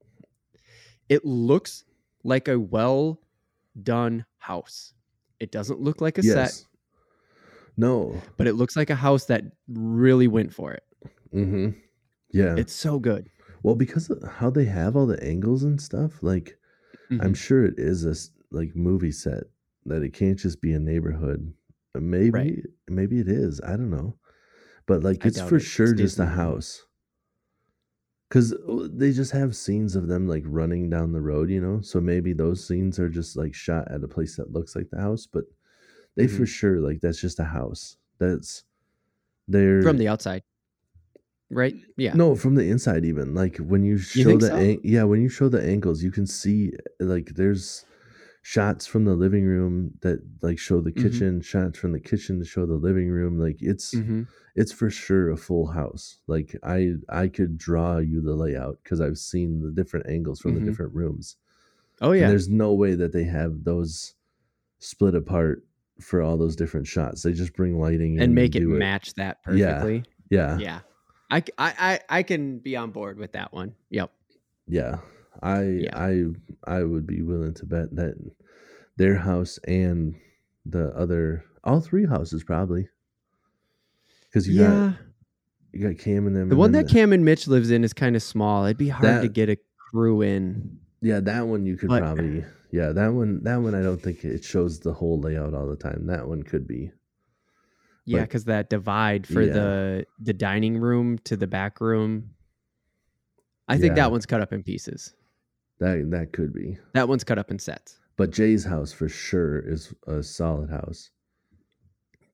it looks like a well done house. It doesn't look like a set, No. but it looks like a house that really went for it. Mm-hmm. Yeah. It's so good. well, because of how they have all the angles and stuff, like I'm Mhm. sure it is a like movie set that it can't just be a neighborhood. Uh, Maybe Right. maybe it is. I don't know. But like I it's for it. It's sure just a house. Cuz they just have scenes of them like running down the road, you know? So maybe those scenes are just like shot at a place that looks like the house, but they for Mhm. sure like that's just a house. That's they're from the outside, right? Yeah. no, from the inside even. Like when you show think the so? an- yeah, when you show the angles, you can see like there's shots from the living room that like show the Mhm. kitchen, shots from the kitchen to show the living room. Like it's hmm it's for sure a full house. Like I I could draw you the layout because I've seen the different angles from the different rooms. Oh And yeah. there's no way that they have those split apart for all those different shots. They just bring lighting in and make it match that Yeah. perfectly. Yeah. Yeah. I can be on board with that one. Yep. Yeah. I Yeah. I I would be willing to bet that their house and the other all three houses probably. Cuz you yeah. got you got Cam and them the and one then that Cam and Mitch lives in is kind of small. It'd be hard to get a crew in. Yeah, that one you could But- probably Yeah, that one that one I don't think it shows the whole layout all the time. That one could be. Yeah, because that divide for Yeah. the the dining room to the back room. I think Yeah. that one's cut up in pieces. That that could be. That one's cut up in sets. But Jay's house for sure is a solid house.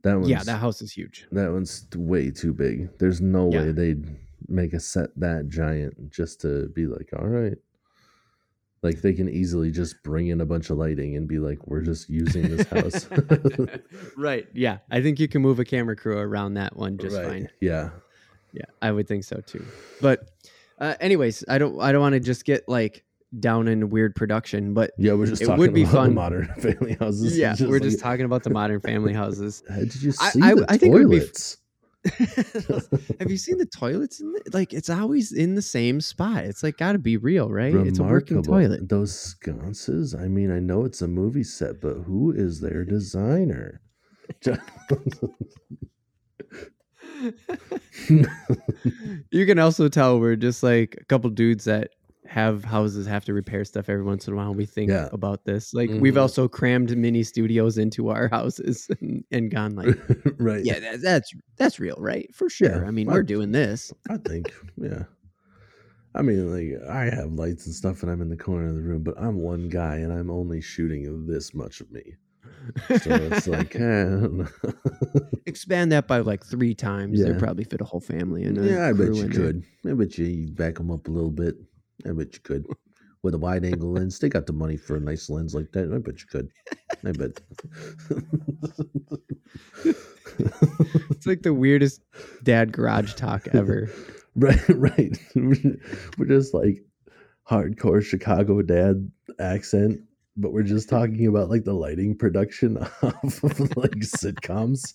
That one's yeah, that house is huge. That one's way too big. There's no Yeah. way they'd make a set that giant just to be like, all right. Like they can easily just bring in a bunch of lighting and be like, we're just using this house. right. Yeah. I think you can move a camera crew around that one just Right. fine. Yeah. Yeah, I would think so too. But uh, anyways, I don't I don't want to just get like down in weird production, but Yeah, we're just It talking would be about the fun. modern family houses. yeah, It's we're like, just talking about the modern family houses. Did you see I- the I think it would be toilets? Have you seen the toilets? In the, like it's always in the same spot. It's like got to be real, right? It's a working toilet. Those sconces. I mean, I know it's a movie set, but who is their designer? You can also tell we're just like a couple dudes that have houses have to repair stuff every once in a while. We think Yeah. about this. Like we've Mhm. also crammed mini studios into our houses and, and gone like, right. yeah, that, that's that's real, right? For sure. Yeah, I mean, I- we're doing this. I think, yeah. I mean, like, I have lights and stuff, and I'm in the corner of the room, but I'm one guy, and I'm only shooting this much of me. So it's like, eh, I don't know. Expand that by like three times. Yeah. They'd probably fit a whole family in. a yeah, I bet you could. I bet you back them up a little bit. I bet you could. With a wide angle lens, they got the money for a nice lens like that. I bet you could. I bet. It's like the weirdest dad garage talk ever. Right, right. we're just like hardcore Chicago dad accent, but we're just talking about like the lighting production of like sitcoms.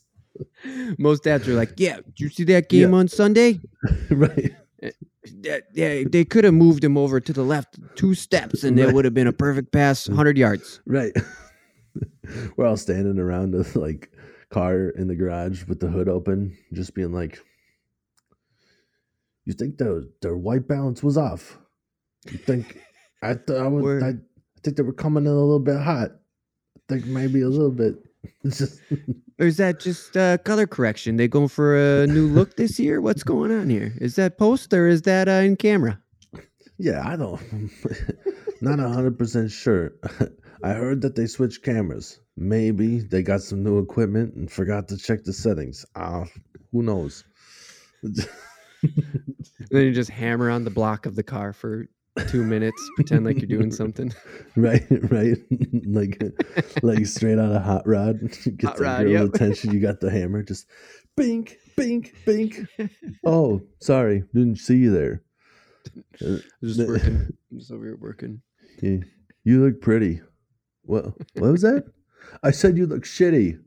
Most dads are like, "Yeah, did you see that game on Sunday? right. Eh, That, yeah, they could have moved him over to the left two steps, and it Right. would have been a perfect pass, mm. hundred yards." Right. we're all standing around the like car in the garage with the hood open, just being like, You think the their white balance was off? You think I thought I would I, I think they were coming in a little bit hot. I think maybe a little bit. Or is that just uh, color correction? They going for a new look this year? What's going on here? Is that post or is that uh, in camera? Yeah, I don't. Not a hundred percent sure. I heard that they switched cameras. Maybe they got some new equipment and forgot to check the settings. Ah, who knows? then you just hammer on the block of the car for two minutes, pretend like you're doing something. right, right. like, like straight out of hot rod. Get Hot that Rod, yep. attention. You got the hammer. Just bink, bink, bink. oh, sorry, didn't see you there. Uh, Just the- working. I'm just over here working. You, you look pretty. What? What was that? I said you look shitty.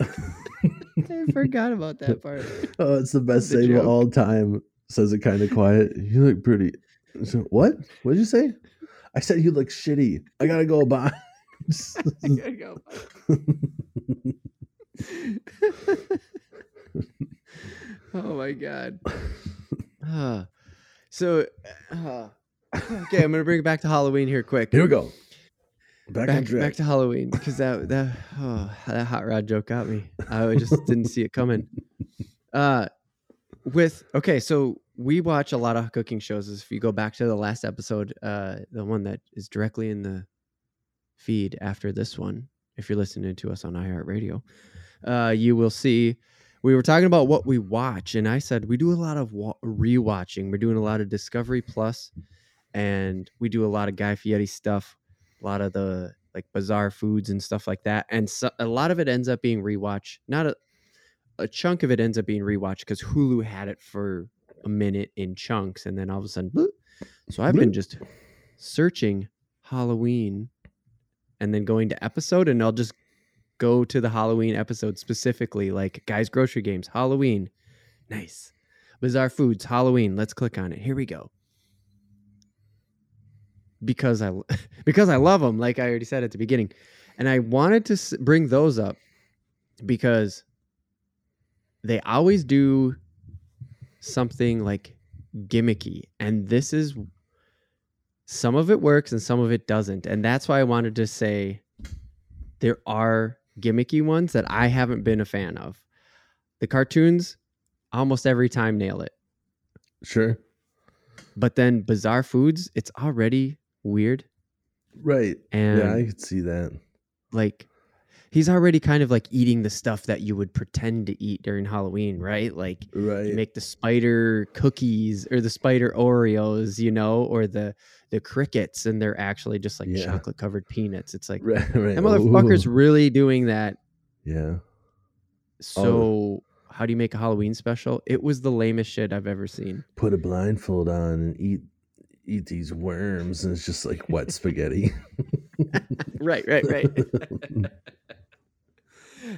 I forgot about that part. Oh, it's the best The save of all time. Says it kind of quiet. You look pretty. So, what? What did you say? I said you look shitty. I gotta go by. I gotta go. oh my god. Ah. so, uh, okay, I'm gonna bring it back to Halloween here quick. Here we go. Back, back, back to Halloween because that that oh, that hot rod joke got me. I just didn't see it coming. Uh, with okay, so we watch a lot of cooking shows. If you go back to the last episode, uh, the one that is directly in the feed after this one, if you're listening to us on iHeartRadio, uh, you will see we were talking about what we watch, and I said we do a lot of wa- rewatching. We're doing a lot of Discovery Plus, and we do a lot of Guy Fieri stuff, a lot of the like bizarre foods and stuff like that, and so, a lot of it ends up being rewatch. Not a a chunk of it ends up being rewatch because Hulu had it for a minute in chunks, and then all of a sudden, bloop. so I've been just searching Halloween, and then going to episode, and I'll just go to the Halloween episode specifically, like guys grocery games, Halloween, nice, bizarre foods, Halloween. Let's click on it. Here we go. Because I because I love them, like I already said at the beginning, and I wanted to bring those up because they always do something like gimmicky. And this is some of it works and some of it doesn't. And that's why i wanted to say there are gimmicky ones that i haven't been a fan of. The cartoons almost every time nail it. Sure. but then bizarre foods it's already weird Right. and yeah, I could see that. like he's already kind of like eating the stuff that you would pretend to eat during halloween right like Right. you make the spider cookies or the spider Oreos, you know, or the the crickets, and they're actually just like Yeah. chocolate covered peanuts. It's like right. Right. that motherfucker's Ooh. really doing that. Yeah. So oh. how do you make a Halloween special? It was the lamest shit I've ever seen. Put a blindfold on and eat eat these worms, and it's just like wet spaghetti. right, right, right.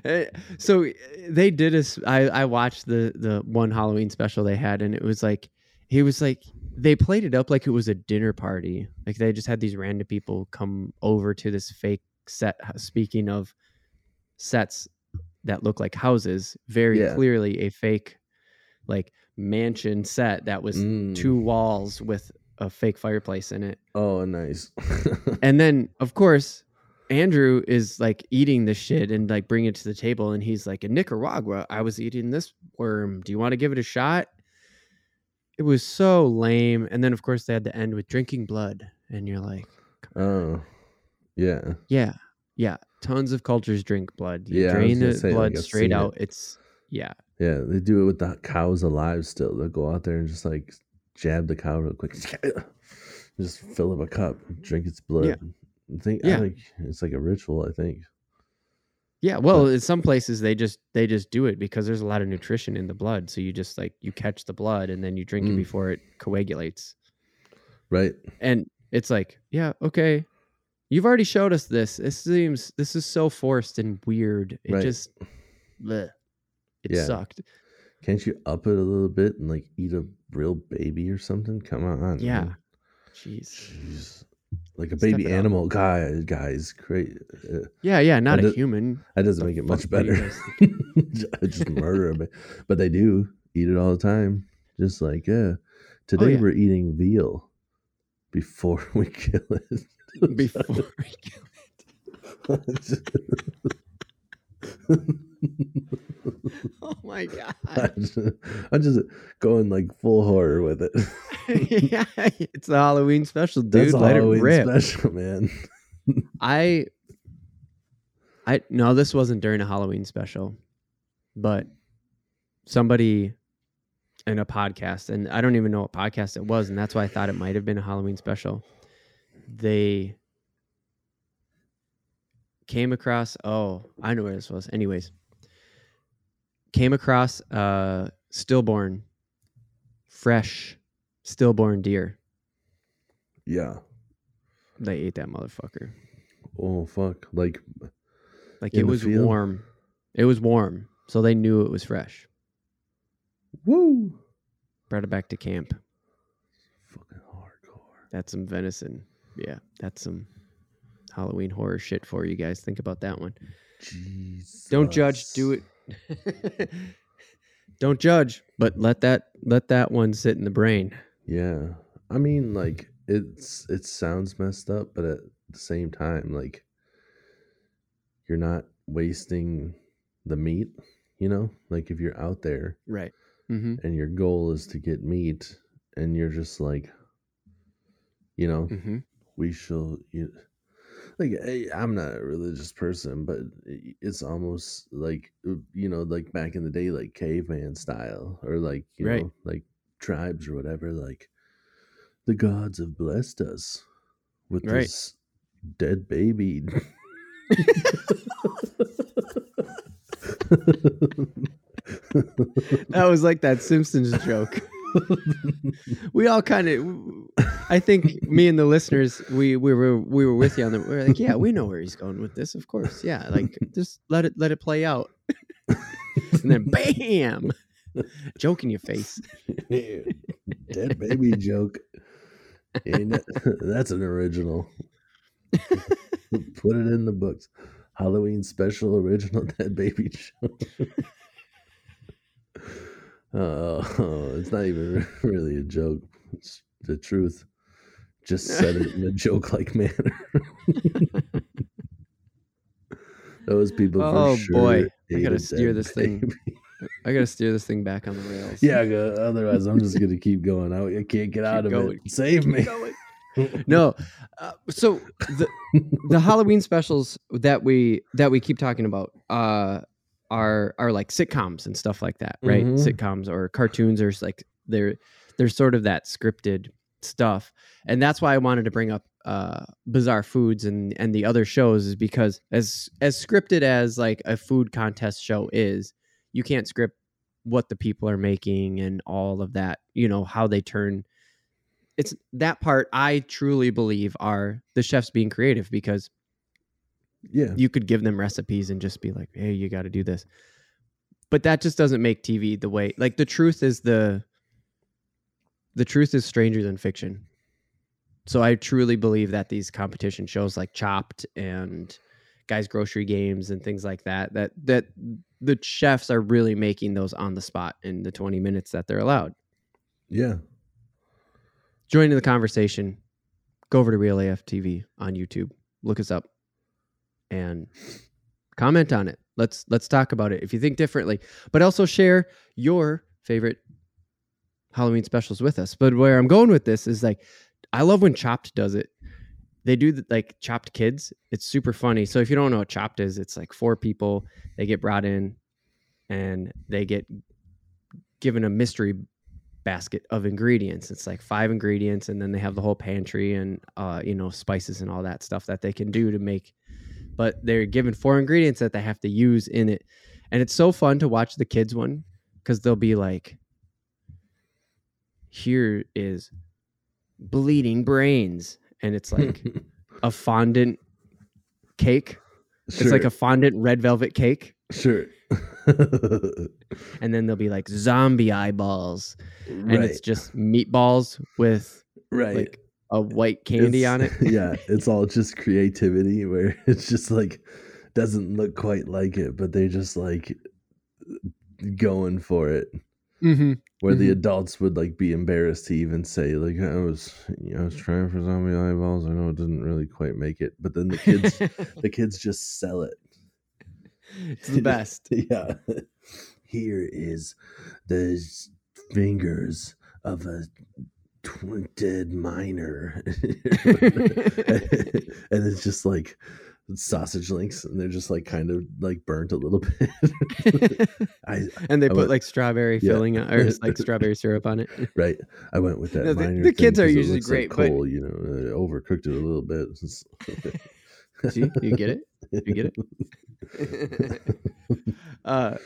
Uh, so uh, they did a I, I watched the the one halloween special they had and it was like he was like they played it up like it was a dinner party like they just had these random people come over to this fake set speaking of sets that look like houses very Yeah. clearly a fake like mansion set that was Mm. two walls with a fake fireplace in it Oh, nice. and then, of course, Andrew is like eating the shit and like bring it to the table. And he's like, in Nicaragua, I was eating this worm. Do you want to give it a shot? It was so lame. And then, of course, they had to end with drinking blood. And you're like, oh, yeah. yeah, yeah. Tons of cultures drink blood. You Yeah, drain the say, blood I've straight seen it. out. It's, yeah. Yeah, they do it with the cows alive still. They'll go out there and just like jab the cow real quick. Just fill up a cup, drink its blood. Yeah. I think I Yeah. think it's like a ritual, I think. Yeah, well, in some places they just they just do it because there's a lot of nutrition in the blood. So you just like you catch the blood and then you drink it Mm. before it coagulates. Right? and it's like yeah okay you've already showed us this this seems this is so forced and weird it Right. just bleh. it Yeah. sucked Can't you up it a little bit and like eat a real baby or something? Come on. yeah man. jeez Jeez. Like a Step baby animal guy, guys, great. Uh, yeah yeah not a did- human that doesn't The make it much better. just murder a ba- But they do eat it all the time. Just like, yeah. Today Oh, yeah. we're eating veal before we kill it. before we kill oh my god I'm just, I'm just going like full horror with it. yeah it's a halloween special dude That's a let Halloween it rip special, man. I I no, this wasn't during a Halloween special, but somebody in a podcast, and I don't even know what podcast it was, and that's why I thought it might have been a Halloween special. They came across oh, I know where this was. Anyways, came across uh stillborn, fresh stillborn deer. Yeah. They ate that motherfucker. Oh fuck! Like Like it was field? warm. It was warm. So they knew it was fresh. Woo! Brought it back to camp. Fucking hardcore. That's some venison. Yeah, that's some Halloween horror shit for you guys. Think about that one. Jesus. Don't judge, do it. Don't judge, but let that let that one sit in the brain. Yeah. I mean, like it's it sounds messed up, but at the same time, like you're not wasting the meat, you know? Like if you're out there Right. Mm-hmm. and your goal is to get meat and you're just like you know, Mm-hmm. we shall you like I- i'm not a religious person but it's almost like uh, you know like back in the day like caveman style or like you Right. know like tribes or whatever like the gods have blessed us with Right. this dead baby That was like that Simpsons joke. we all kind of i think me and the listeners we we were we were with you on the we were like yeah we know where he's going with this of course. Yeah like just let it let it play out. And then bam! Joke in your face. Dead baby joke. That's an original. Put it in the books. Halloween special original dead baby joke oh it's not even really a joke it's the truth just said it in a joke like manner those people Oh, for sure boy. I gotta steer this thing. I gotta steer this thing back on the rails Yeah, go- otherwise I'm just gonna keep going. I, I can't get out of going. it. Save me. no uh, so the the halloween specials that we that we keep talking about uh are are like sitcoms and stuff like that right? Mhm. sitcoms or cartoons or like they're they're sort of that scripted stuff. And that's why i wanted to bring up uh bizarre foods and and the other shows is because as as scripted as like a food contest show is you can't script what the people are making and all of that you know how they turn. It's that part I truly believe are the chefs being creative because Yeah. you could give them recipes and just be like, "Hey, you got to do this." But that just doesn't make TV the way. Like the truth is the the truth is stranger than fiction. So I truly believe that these competition shows like Chopped and Guys Grocery Games and things like that that that the chefs are really making those on the spot in the 20 minutes that they're allowed. Yeah. join in the conversation, go over to Reel AF TV on YouTube, look us up, and comment on it. Let's let's talk about it. If you think differently, but also share your favorite Halloween specials with us. But where I'm going with this is like, I love when Chopped does it. They do the, like Chopped Kids. It's super funny. So if you don't know what Chopped is, it's like four people. They get brought in, and they get given a mystery basket of ingredients. It's like five ingredients, and then they have the whole pantry and uh, you know spices and all that stuff that they can do to make. But they're given four ingredients that they have to use in it, and it's so fun to watch the kids one because they'll be like, "Here is bleeding brains," and it's like a fondant cake. It's like a fondant red velvet cake, sure. and then they'll be like zombie eyeballs, and right. it's just meatballs with right. like a white candy It's- on it. yeah, it's all just creativity where it's just like doesn't look quite like it, but they're just like going for it. mm-hmm. Where the Mhm. adults would like be embarrassed to even say, like, I was you know, I was trying for zombie eyeballs. I know it didn't really quite make it. But then the kids the kids just sell it. it's the best. yeah. Here is the fingers of a twisted miner. and it's just like sausage links and they're just like kind of like burnt a little bit. I and they I put went- like strawberry Yeah. filling or like strawberry syrup on it. right. I went with that. No, the- the kids are are 'cause it usually looks like great, but- you know, uh, overcooked it a little bit. See, you get it? You get it? uh,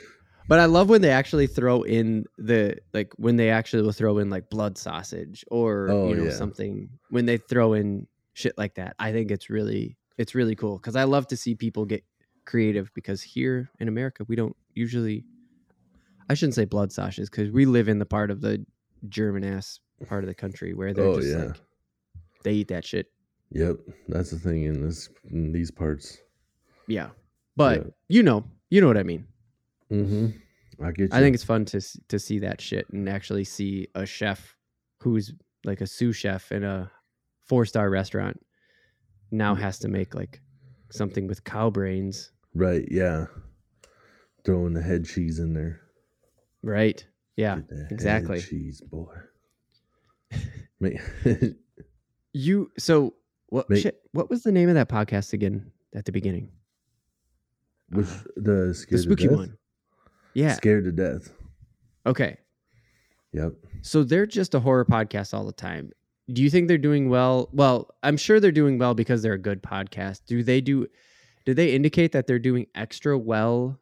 but I love when they actually throw in the like when they actually will throw in like blood sausage or Oh, you know yeah. something when they throw in shit like that. I think it's really it's really cool because I love to see people get creative because here in America we don't usually I shouldn't say blood sausages because we live in the part of the German ass part of the country where they're Oh, just yeah. like they eat that shit. Yep, that's the thing in this in these parts. Yeah, but Yeah. you know, you know what I mean. Mm-hmm. I get. You. I think it's fun to to see that shit and actually see a chef who's like a sous chef in a four star restaurant now Mm. has to make like something with cow brains, right. Yeah, throwing the head cheese in there. right? Yeah, exactly. cheese, boy. You so what Mate. shit? What was the name of that podcast again at the beginning? which Uh, the the spooky one. Yeah. Scared to death. Okay. Yep. So they're just a horror podcast all the time. Do you think they're doing well? Well, I'm sure they're doing well because they're a good podcast. Do they do do they indicate that they're doing extra well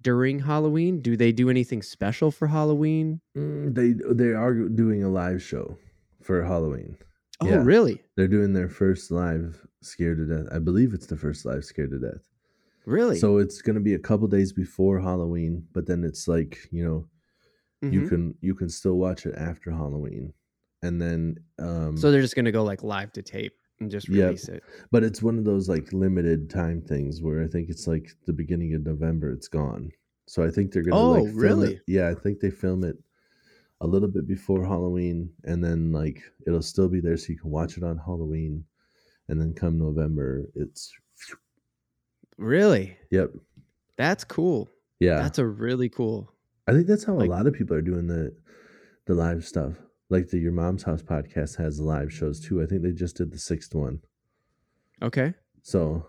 during Halloween? Do they do anything special for Halloween? Mm, they they are doing a live show for Halloween. Oh, Yeah. really? They're doing their first live scared to death. I believe it's the first live scared to death. Really? So it's going to be a couple days before Halloween, but then it's like, you know, you Mhm. can you can still watch it after Halloween. And then um so they're just going to go like live to tape and just Yep. release it. but it's one of those like limited time things where I think it's like the beginning of November it's gone. So I think they're going to Oh, like really? it. Yeah, I think they film it a little bit before Halloween and then like it'll still be there so you can watch it on Halloween and then come November it's Really? yep. That's cool. Yeah. That's a really cool. I think that's how Like- a lot of people are doing the the live stuff. Like the Your Mom's House podcast has live shows too. I think they just did the sixth one. Okay. So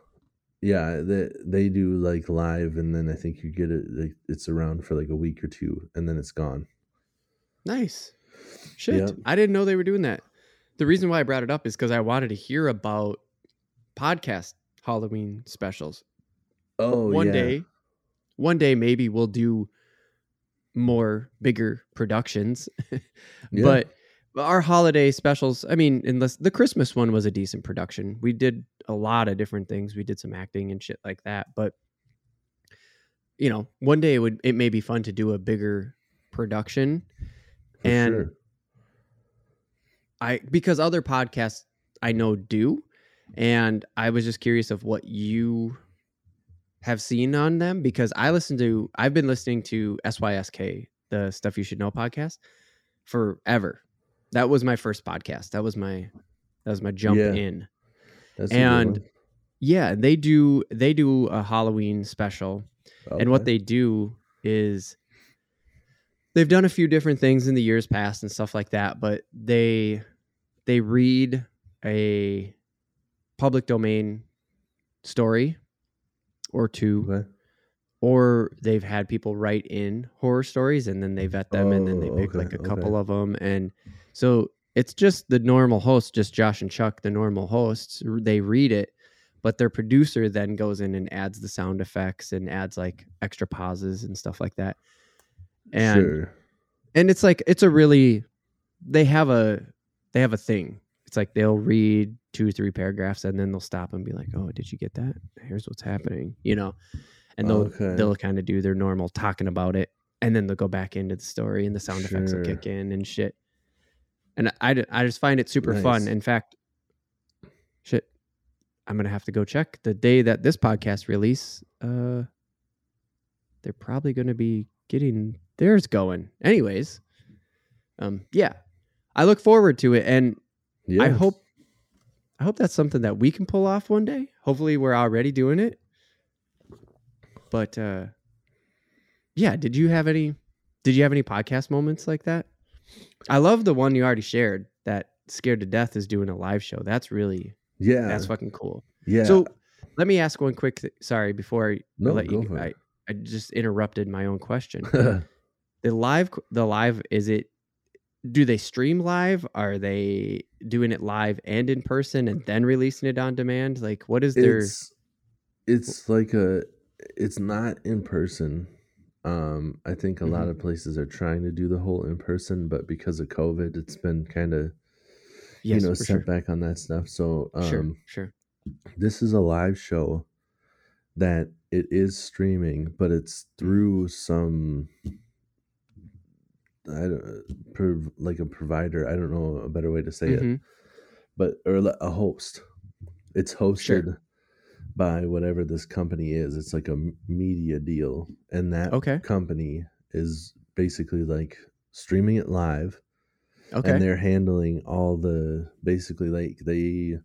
yeah, they they do like live, and then I think you get it. Like, it's around for like a week or two, and then it's gone. Nice. Shit. Yep. I didn't know they were doing that. The reason why I brought it up is because I wanted to hear about podcast Halloween specials. Oh, one yeah. day, one day maybe we'll do more bigger productions. Yeah. But our holiday specials, I mean, unless the Christmas one was a decent production. We did a lot of different things. We did some acting and shit like that. But you know, one day it would it may be fun to do a bigger production. For and sure. I because other podcasts I know do, and I was just curious of what you have seen on them because I listen to I've been listening to SYSK, the Stuff You Should Know podcast, forever. That was my first podcast. That was my that was my jump Yeah. in. That's and. Yeah, they do they do a Halloween special and what they do is they've done a few different things in the years past and stuff like that but they they read a public domain story or two Okay. or they've had people write in horror stories and then they vet them and then they Oh, pick okay, like a couple of them and so it's just the normal hosts just josh and chuck the normal hosts they read it but their producer then goes in and adds the sound effects and adds like extra pauses and stuff like that and sure. and it's like it's a really they have a they have a thing it's like they'll read two or three paragraphs and then they'll stop and be like oh did you get that? Here's what's happening you know? And they'll Okay. they'll kind of do their normal talking about it and then they'll go back into the story and the sound effects will kick in and shit. And i, I just find it super fun. In fact shit i'm gonna have to go check the day that this podcast release uh they're probably gonna be getting theirs going. Anyways um yeah i look forward to it and Yeah. i hope i hope that's something that we can pull off one day hopefully we're already doing it but uh yeah did you have any did you have any podcast moments like that i love the one you already shared that scared to death is doing a live show that's really Yeah. that's fucking cool yeah. so let me ask one quick th- sorry before i No, let you I. I just interrupted my own question the live the live is it do they stream live? Are they doing it live and in person and then releasing it on demand? Like what is their it's it's like a it's not in person. Um i think a Mm-hmm. lot of places are trying to do the whole in person but because of covid it's been kind of yes you know set sure. back on that stuff. So um sure. sure this is a live show that it is streaming but it's through some I don't, prov- like a provider. I don't know a better way to say it, Mhm. but or a host. It's hosted Sure. by whatever this company is. It's like a media deal, and that Okay. company is basically like streaming it live, Okay. and they're handling all the basically like they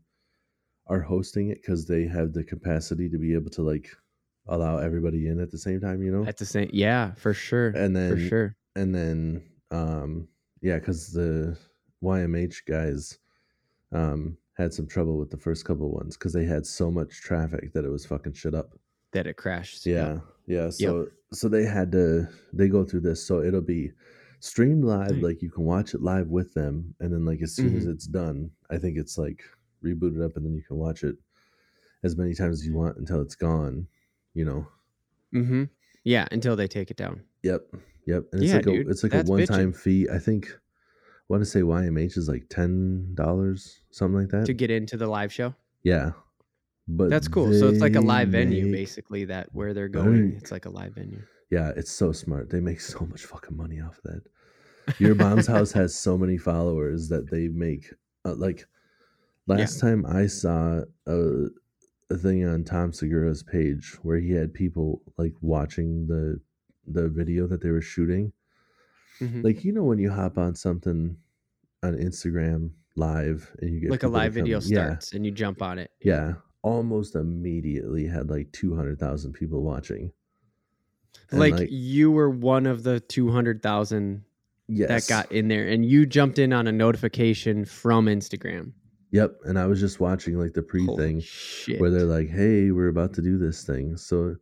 are hosting it because they have the capacity to be able to like allow everybody in at the same time. You know, At the same, yeah, for sure, and then for sure. and then um yeah because the ymh guys um had some trouble with the first couple ones because they had so much traffic that it was fucking shit up That it crashed. yeah yeah so so they had to they go through this so it'll be streamed live like you can watch it live with them and then like as soon as Mhm. it's done i think it's like rebooted up and then you can watch it as many times as you want until it's gone you know Mm-hmm. Yeah, until they take it down. Yep, yep. And it's Yeah, like dude, a it's like a one time fee. I think I want to say YMH is like ten dollars, something like that. to get into the live show. yeah, but That's cool. So it's like a live venue, basically. That where they're going, it's like a live venue. Yeah, it's so smart. They make so much fucking money off of that. Your mom's house has so many followers that they make. Uh, like last time I saw a, a thing on Tom Segura's page where he had people like watching the the video that they were shooting. Mhm. like you know when you hop on something on Instagram live and you get Like a live video come- yeah starts and you jump on it. yeah almost immediately had like 200,000 people watching And, Like, you were one of the two hundred thousand yes that got in there, and you jumped in on a notification from Instagram. Yep and I was just watching like the pre Holy thing shit! where they're like hey we're about to do this thing so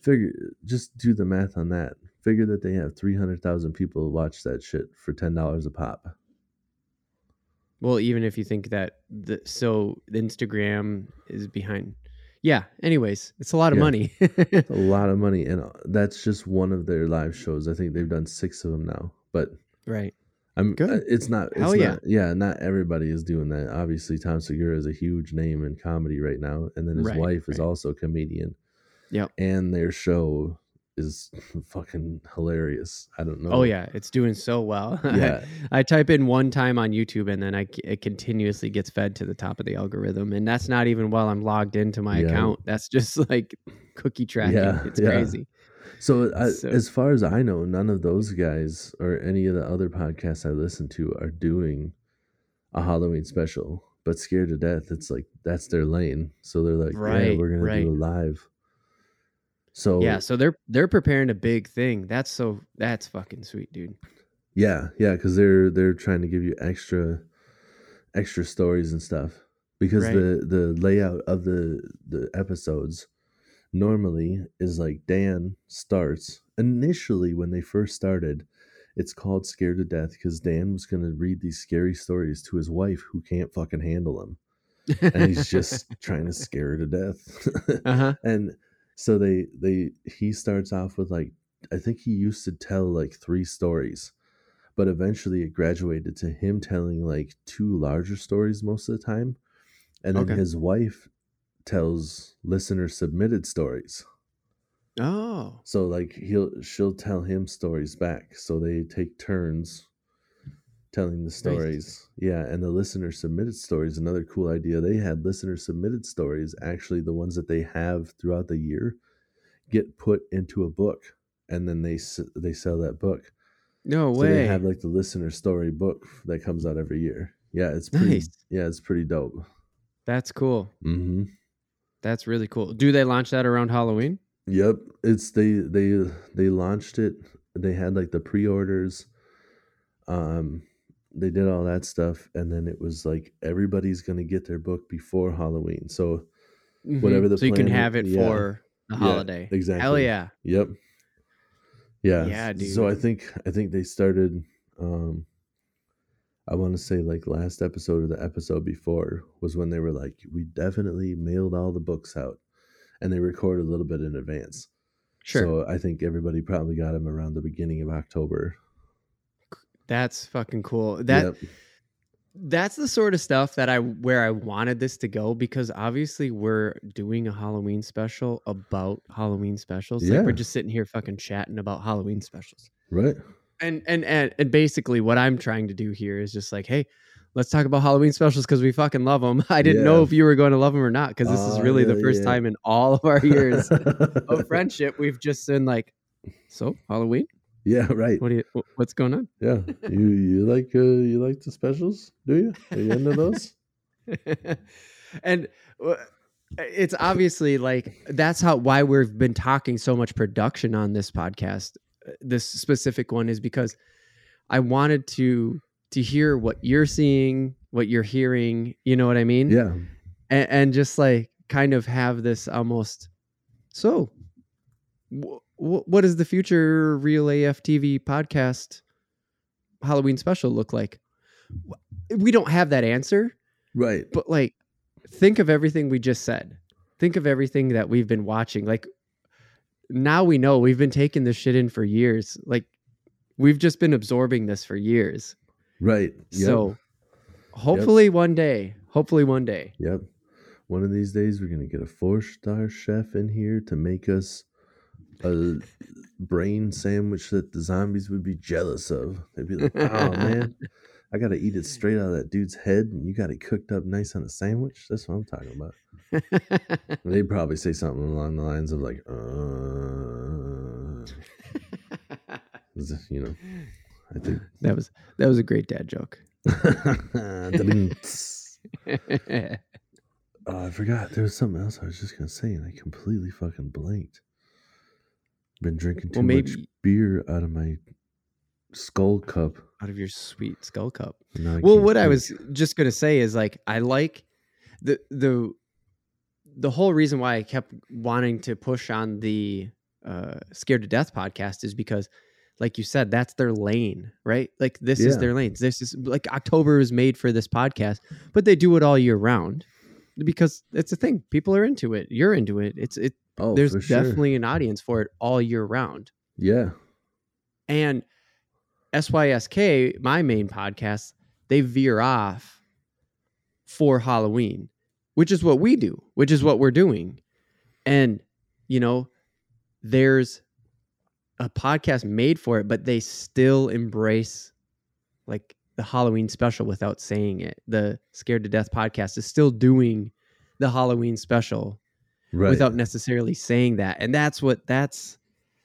figure just do the math on that figure that they have 300,000 people watch that shit for $10 a pop well, even if you think that the so Instagram is behind. Yeah. Anyways, it's a lot of Yeah. money. a lot of money and uh, that's just one of their live shows i think they've done six of them now but right. I'm Good. uh, it's not it's Hell yeah. not, yeah not everybody is doing that obviously tom segura is a huge name in comedy right now and then his Right, wife is also a comedian Yep. and their show is fucking hilarious i don't know Oh yeah, it's doing so well. yeah I type in one time on YouTube and then I it continuously gets fed to the top of the algorithm, and that's not even while I'm logged into my Yeah. account. That's just like cookie tracking. Yeah, it's yeah. crazy. So, I, So- as far as i know none of those guys or any of the other podcasts i listen to are doing a halloween special but scared to death it's like that's their lane so they're like yeah we're gonna do a live so Yeah, so they're they're preparing a big thing. That's so that's fucking sweet, dude. Yeah, yeah, because they're they're trying to give you extra extra stories and stuff. Because Right. the the layout of the the episodes normally is like Dan starts initially when they first started. It's called Scared to Death because Dan was going to read these scary stories to his wife who can't fucking handle them, and he's just trying to scare her to death. uh huh. and so they they he starts off with like i think he used to tell like three stories but eventually it graduated to him telling like two larger stories most of the time and then Okay. his wife tells listener submitted stories. Oh, so like he'll she'll tell him stories back. So they take turns telling the stories. Yeah and the listener submitted stories another cool idea. They had listener submitted stories actually the ones that they have throughout the year get put into a book and then they they sell that book. No so way. they have like the listener story book that comes out every year. Yeah it's pretty Nice. yeah it's pretty dope. That's cool. mm-hmm That's really cool. Do they launch that around Halloween? Yep, it's they they they launched it. They had like the pre-orders. Um they did all that stuff and then it was like everybody's going to get their book before Halloween. So Whatever the so you can have it yeah. for the Yeah, holiday. Hell exactly. yeah. Yep. Yeah. Yeah, dude. So I think I think they started um I want to say like last episode or the episode before was when they were like we definitely mailed all the books out and they recorded a little bit in advance. Sure. So I think everybody probably got them around the beginning of October. That's fucking cool. That Yep. that's the sort of stuff that I where I wanted this to go because obviously we're doing a Halloween special about Halloween specials. Like Yeah. we're just sitting here fucking chatting about Halloween specials. right. And and and and basically what I'm trying to do here is just like, hey, let's talk about Halloween specials because we fucking love them. I didn't know if you were going to love them or not because this is Oh, really the first yeah. time in all of our years of friendship we've just been like, so Halloween, yeah, right. what do you, what's going on? Yeah, you you like uh, you like the specials? Do you? Are you into those? and uh, it's obviously like that's how why we've been talking so much production on this podcast this specific one is because i wanted to to hear what you're seeing what you're hearing you know what i mean? Yeah, and, and just like kind of have this almost so wh- what does the future reel af tv podcast halloween special look like? We don't have that answer right. but like think of everything we just said. Think of everything that we've been watching. Like now we know we've been taking this shit in for years like we've just been absorbing this for years Right. Yep. so hopefully one day hopefully one day Yep. One of these days, we're gonna get a four-star chef in here to make us a brain sandwich that the zombies would be jealous of. They'd be like, "Oh man, I gotta eat it straight out of that dude's head, and you got it cooked up nice on a sandwich." That's what I'm talking about. They'd probably say something along the lines of like, uh, you know, I think. that was that was a great dad joke Oh, I forgot. There was something else I was just gonna say, and I completely fucking blanked. Been drinking too Well, much beer out of my skull cup. out of your sweet skull cup well what i was just going to say is like i like the the the whole reason why i kept wanting to push on the uh scared to death podcast is because like you said that's their lane right? Like this is their lane this is like october is made for this podcast but they do it all year round because it's a thing. People are into it. You're into it. It's it Oh, there's sure. definitely an audience for it all year round. Yeah, and SYSK, my main podcast, they veer off for Halloween, which is what we do, which is what we're doing. And, you know, there's a podcast made for it, but they still embrace like the Halloween special without saying it. The Scared to Death podcast is still doing the Halloween special right. without necessarily saying that. And that's what that's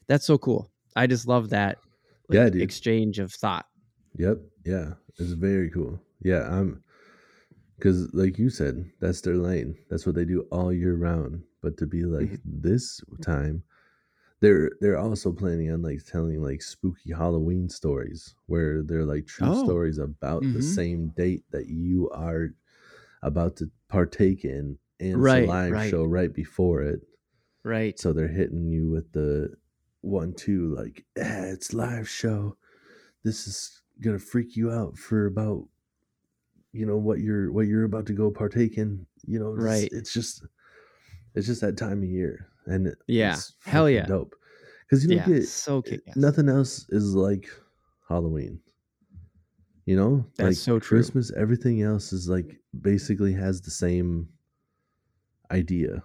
that's so cool. I just love that like, Yeah, dude. exchange of thought. Yep. Yeah. It's very cool. Yeah. I'm because, like you said, that's their lane. That's what they do all year round. But to be like Mhm. this time, they're they're also planning on like telling like spooky Halloween stories where they're like true Oh. stories about Mhm. the same date that you are about to partake in, and it's Right, a live right. show right before it. Right. So they're hitting you with the one, two, like, eh, it's live show. This is gonna freak you out for about, you know, what you're what you're about to go partake in. You know, it's, Right. It's just, it's just that time of year, and Yeah. Hell yeah. dope. Because you yeah. don't get so kick nothing else is like Halloween. You know, That's like so true. Christmas, everything else is like basically has the same idea.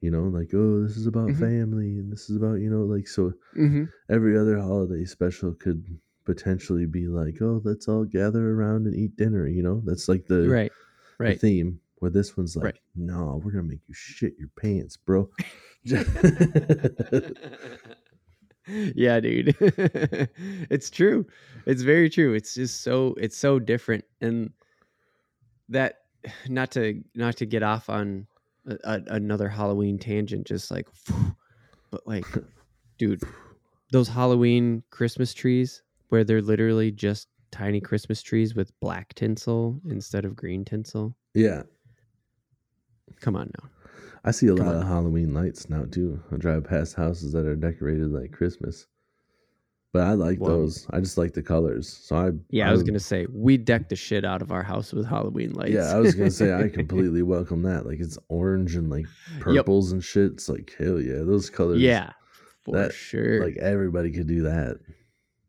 You know, like oh, this is about Mhm. family, and this is about you know, like so. hmm Every other holiday special could potentially be like, oh, let's all gather around and eat dinner. You know, that's like the, Right. the Right. theme. Where this one's like, Right. no, we're gonna make you shit your pants, bro. yeah, dude. it's true. It's very true. It's just so it's so different and that not to not to get off on a, a, another Halloween tangent just like but like dude, those Halloween Christmas trees where they're literally just tiny Christmas trees with black tinsel instead of green tinsel. yeah, Come on now. I see a Come lot on. of Halloween lights now too. I drive past houses that are decorated like Christmas, but I like Whoa. those. I just like the colors. So I Yeah, I was gonna say we decked the shit out of our house with Halloween lights. Yeah, I was gonna say I completely welcome that. Like it's orange and like purples and shit. It's like hell yeah, those colors. yeah, for that, sure. like everybody could do that.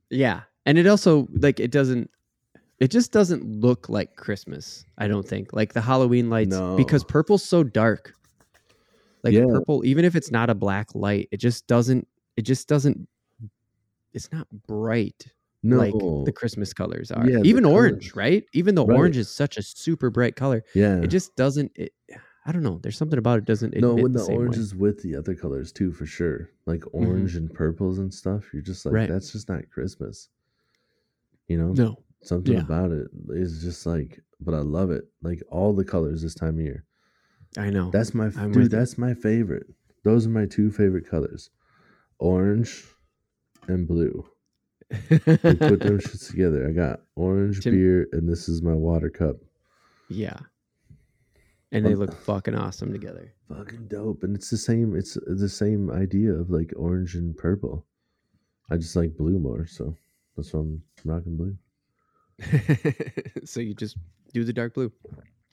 yeah, and it also like it doesn't. It just doesn't look like Christmas. I don't think like the Halloween lights because purple's so dark. Like Yeah. purple, even if it's not a black light, it just doesn't. It just doesn't. It's not bright. like the Christmas colors are. Yeah, Even orange, colors. right? Even though Right. orange is such a super bright color, Yeah. it just doesn't. It, I don't know. There's something about it doesn't. no, when the, the, orange way. is with the other colors too, for sure. Like mm-hmm. orange and purples and stuff. You're just like, Right. that's just not Christmas. You know? no. Something Yeah. about it is just like, but I love it. Like all the colors this time of year. I know. That's my I'm dude. That's my favorite. Those are my two favorite colors, orange and blue. We put them shits together. I got orange Tim- beer, and this is my water cup. yeah. And they look fucking awesome together. Fucking dope. And it's the same. It's the same idea of like orange and purple. I just like blue more, so that's why I'm rocking blue. so you just do the dark blue.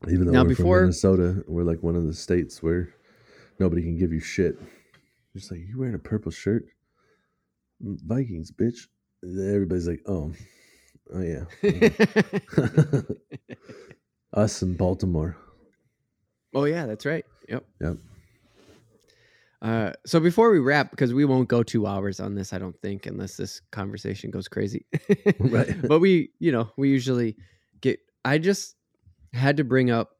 Even though Now, we're before- from Minnesota, we're like one of the states where nobody can give you shit. Just like, you wearing a purple shirt? "Mm, Vikings, bitch. Everybody's like, oh, oh yeah. Us in Baltimore. oh yeah, that's right. Yep. Yep. Uh, so before we wrap, because we won't go two hours on this, I don't think, unless this conversation goes crazy. Right. but we, you know, we usually get. I just had to bring up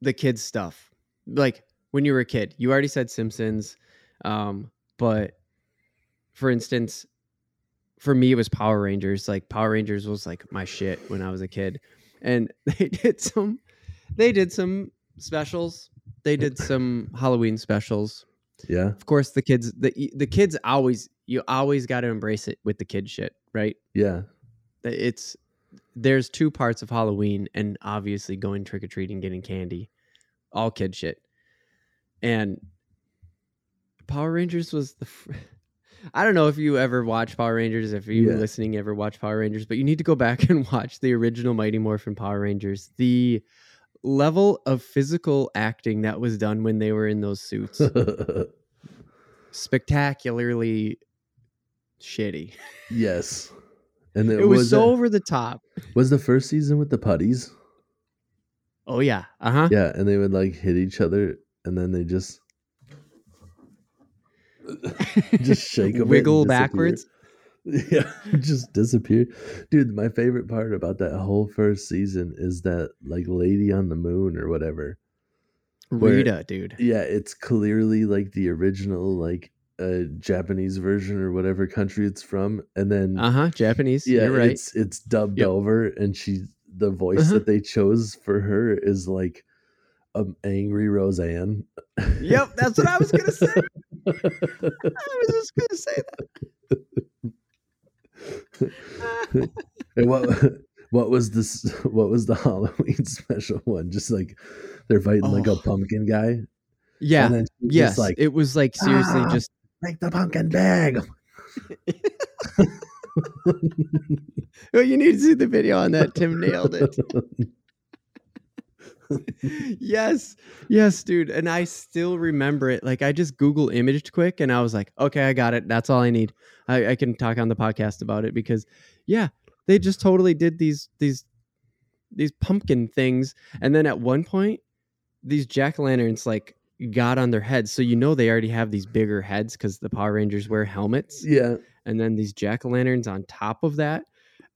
the kids stuff. Like when you were a kid, you already said Simpsons, um, but for instance, for me it was Power Rangers. Like Power Rangers was like my shit when I was a kid, and they did some, they did some specials. They did some Halloween specials. Yeah. Of course, the kids, the the kids always, you always got to embrace it with the kid shit, right? Yeah. it's there's two parts of Halloween and obviously going trick or treating, getting candy, all kid shit. And Power Rangers was the. Fr- I don't know if you ever watch Power Rangers, if you Yeah. listening ever watch Power Rangers, but you need to go back and watch the original Mighty Morphin Power Rangers. The level of physical acting that was done when they were in those suits, spectacularly shitty. yes. And It was, so over the top. was the first season with the putties. Oh yeah, uh huh. Yeah, and they would like hit each other, and then they just just shake and wiggle backwards. Yeah, just disappear. Dude, my favorite part about that whole first season is that like lady on the moon or whatever. Where- Rita, dude. Yeah, it's clearly like the original like uh Japanese version or whatever country it's from. And then Uh huh. Japanese. yeah, You're right. it's it's dubbed Yep. over and she the voice Uh-huh. that they chose for her is like um angry Roseanne. Yep, that's what I was gonna say. I was just gonna say that. And what what was this what was the Halloween special one? Just like they're fighting like a Oh. pumpkin guy. yeah. And then Yes. just like it was like seriously "Ah!" just. make the pumpkin bag. well, you need to see the video on that. Tim nailed it. yes, yes, dude. And I still remember it. Like I just Google imaged quick, and I was like, okay, I got it. That's all I need. I, I can talk on the podcast about it because, yeah, they just totally did these these these pumpkin things, and then at one point, these jack o' lanterns like got on their heads, so you know they already have these bigger heads because the Power Rangers wear helmets, yeah. and then these jack o' lanterns on top of that,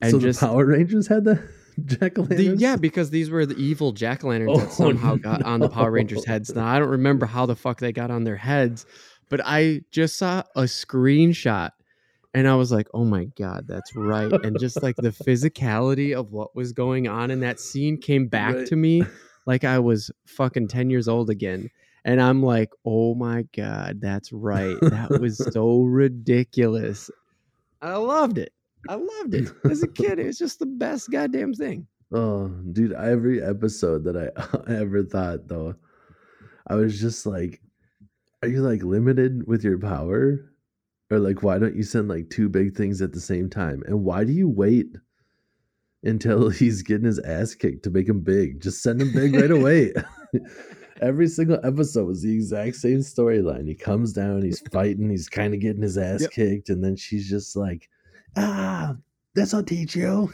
and so just the Power Rangers had the jack o' lanterns. yeah, because these were the evil jack o' lanterns Oh, that somehow got on the Power Rangers' heads. Now I don't remember how the fuck they got on their heads, but I just saw a screenshot and I was like, "Oh my god, that's right!" And just like the physicality of what was going on in that scene came back Right. to me, like I was fucking ten years old again. And I'm like, "Oh my god, that's right. That was so ridiculous." I loved it. I loved it as a kid. It was just the best goddamn thing. Oh, dude, every episode that I ever thought though, I was just like, are you like limited with your power? Or like why don't you send like two big things at the same time? And why do you wait until he's getting his ass kicked to make him big? Just send him big right away. Every single episode was the exact same storyline. He comes down, he's fighting, he's kind of getting his ass Yep. kicked, and then she's just like, ah, this'll teach you.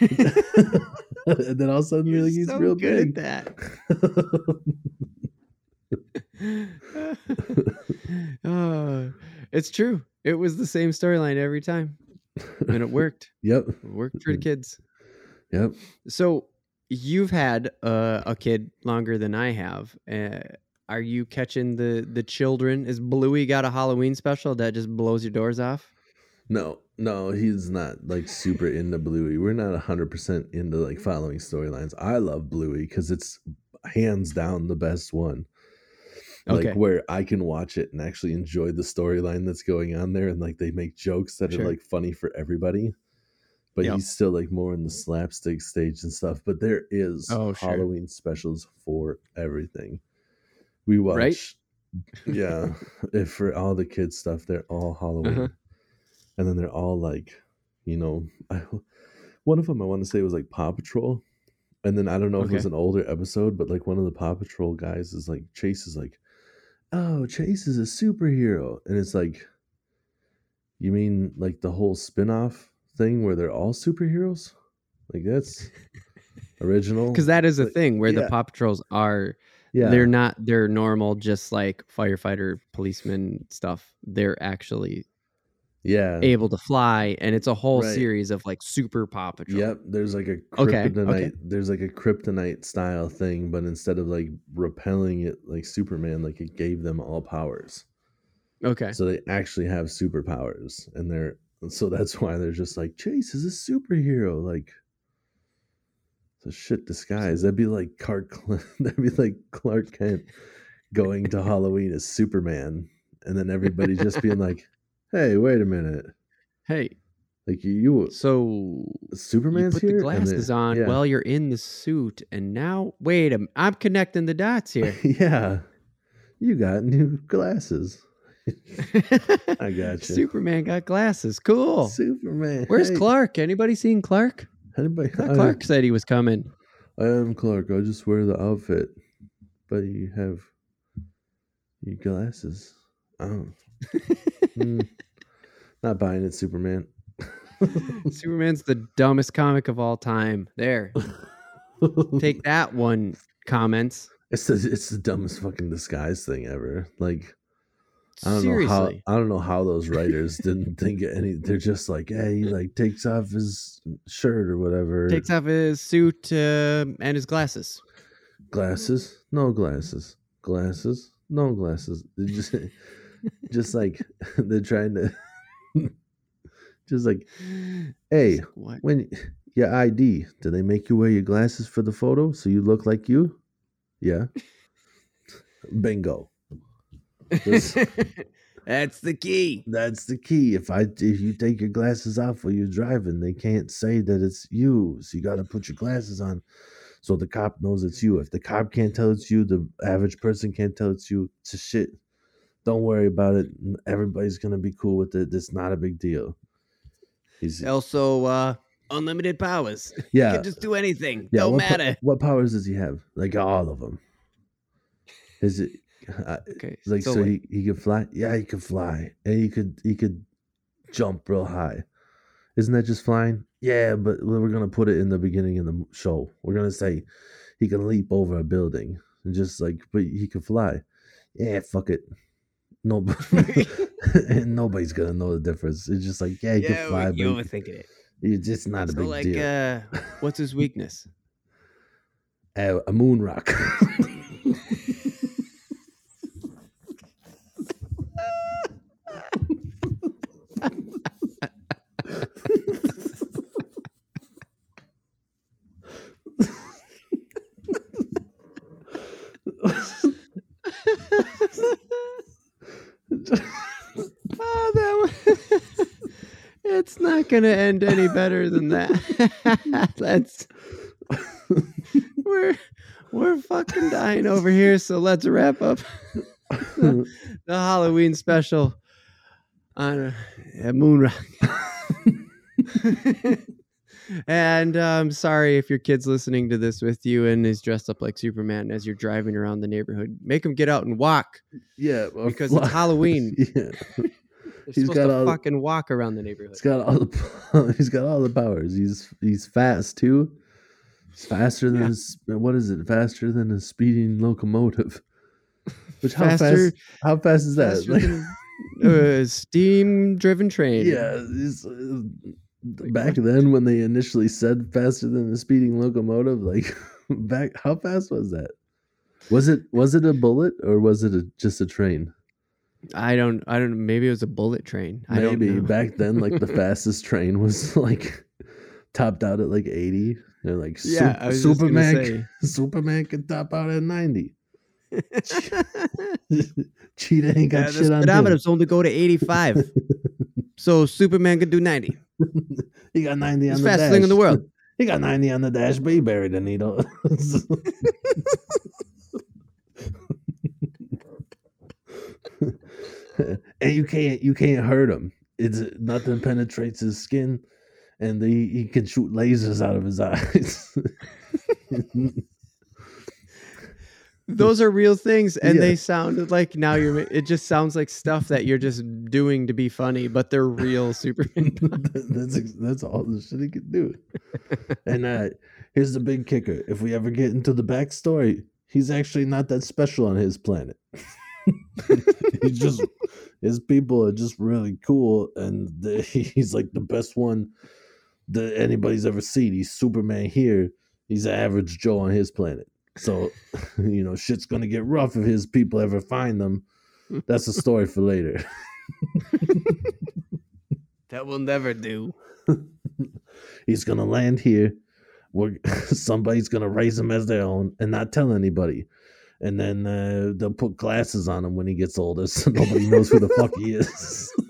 and then all of a sudden, You're like, he's so real good big. at that. oh, it's true. It was the same storyline every time. and it worked. Yep. It worked for the kids. Yep. So you've had uh, a kid longer than I have. Uh, are you catching the the children? Is Bluey got a Halloween special that just blows your doors off? No, no, he's not like super into Bluey. We're not hundred percent into like following storylines. I love Bluey because it's hands down the best one. Okay. Like where I can watch it and actually enjoy the storyline that's going on there, and like they make jokes that Sure. are like funny for everybody. But Yep. he's still like more in the slapstick stage and stuff. But there is Oh, sure. Halloween specials for everything. We watch, Right? yeah. if for all the kids stuff, they're all Halloween, Uh-huh. And then they're all like, you know, I, one of them I want to say was like Paw Patrol, and then I don't know if it was an older episode, but like one of the Paw Patrol guys is like Chase is like, oh, Chase is a superhero, and it's like, you mean like the whole spin-off thing where they're all superheroes? Like that's original Because that is a Like, thing where the. Paw Patrols are yeah they're not they're normal, just like firefighter, policeman stuff. They're actually yeah able to fly, and it's a whole Right. series of like super Paw Patrol. Yep, there's like a Okay, kryptonite. okay. There's like a kryptonite style thing, but instead of like repelling it like Superman, like it gave them all powers. Okay. So they actually have superpowers, and they're so that's why they're just like Chase is a superhero. Like it's a shit disguise. That'd be like Clark. That'd be like Clark Kent going to Halloween as Superman, and then everybody just being like, "Hey, wait a minute." Hey, Like you, you so Superman's you put here. the glasses then- on yeah. while you're in the suit, and now wait a I'm connecting the dots here. yeah, you got new glasses. I got you. Superman got glasses. Cool. Superman. Where's hey. Clark? Anybody seen Clark? Anybody? I Clark said he was coming. I am Clark. I just wear the outfit, but you have your glasses. Oh, Hmm. Not buying it, Superman. Superman's the dumbest comic of all time. There. Take that one, comments. It's the it's the dumbest fucking disguise thing ever. Like I don't Seriously. know how I don't know how those writers didn't think of any. They're just like, hey, he like takes off his shirt or whatever. Takes off his suit uh, and his glasses. glasses, no glasses, glasses, no glasses. Just just like they're trying to just like, hey, like, when your ID, do they make you wear your glasses for the photo so you look like you? Yeah. Bingo. This- That's the key. That's the key. If I if you take your glasses off while you're driving, they can't say that it's you. So you got to put your glasses on, so the cop knows it's you. If the cop can't tell it's you, the average person can't tell it's you. It's a shit. Don't worry about it. Everybody's gonna be cool with it. It's not a big deal. He's Also, uh, unlimited powers. Yeah can just do anything. yeah. Don't what, po- matter. what powers does he have? Like all of them. Is it? Uh, Okay. like so so, he, he could fly yeah he could fly and he could he could jump real high isn't that just flying yeah but we're gonna put it in the beginning of the show we're gonna say he can leap over a building and just like but he can fly yeah fuck it no nobody's gonna know the difference it's just like yeah he yeah, can fly you but overthinking it. it's just not a big like, deal uh, what's his weakness? Uh, a moon rock oh, that one. Not gonna end any better than that. That's we're we're fucking dying over here. So let's wrap up the Halloween special on a, moon rock. and uh, I'm sorry if your kid's listening to this with you and is dressed up like Superman as you're driving around the neighborhood. Make him get out and walk yeah or because fly- it's Halloween. yeah They're He's got to all- fucking walk around the neighborhood. He's got all the he's got all the powers. He's he's fast too. He's faster than Yeah. his, what is it? Faster than a speeding locomotive. Which how fast? How fast is that? Faster Like, than uh, steam driven train. Yeah, uh, back then when they initially said faster than the speeding locomotive, like back how fast was that? Was it was it a bullet or was it a, just a train? I don't. I don't. Maybe it was a bullet train. I don't Maybe know. back then, like the fastest train was like topped out at like eighty. They're like, Yeah, "Sup- I was just gonna Superman, Superman can top out at ninety. Cheetah ain't got Yeah, the shit on him. speedometer's only go to 85. so Superman could do 90. he got ninety on It's the fastest dash. thing in the world. He got ninety on the dash, but he buried the needle. and you can't you can't hurt him. It's nothing penetrates his skin, and he, he can shoot lasers out of his eyes. Those are real things, and Yeah. they sounded like now you're. It just sounds like stuff that you're just doing to be funny, but they're real Superman. that's that's all the shit he can do. And uh, here's the big kicker: if we ever get into the backstory, he's actually not that special on his planet. He's just his people are just really cool, and the, he's like the best one that anybody's ever seen. He's Superman here. He's an average Joe on his planet. So, you know, shit's gonna get rough if his people ever find them. That's a story for later. that will never do. He's gonna land here. We're, somebody's gonna raise him as their own and not tell anybody. And then uh, they'll put glasses on him when he gets older, so nobody knows who the fuck he is.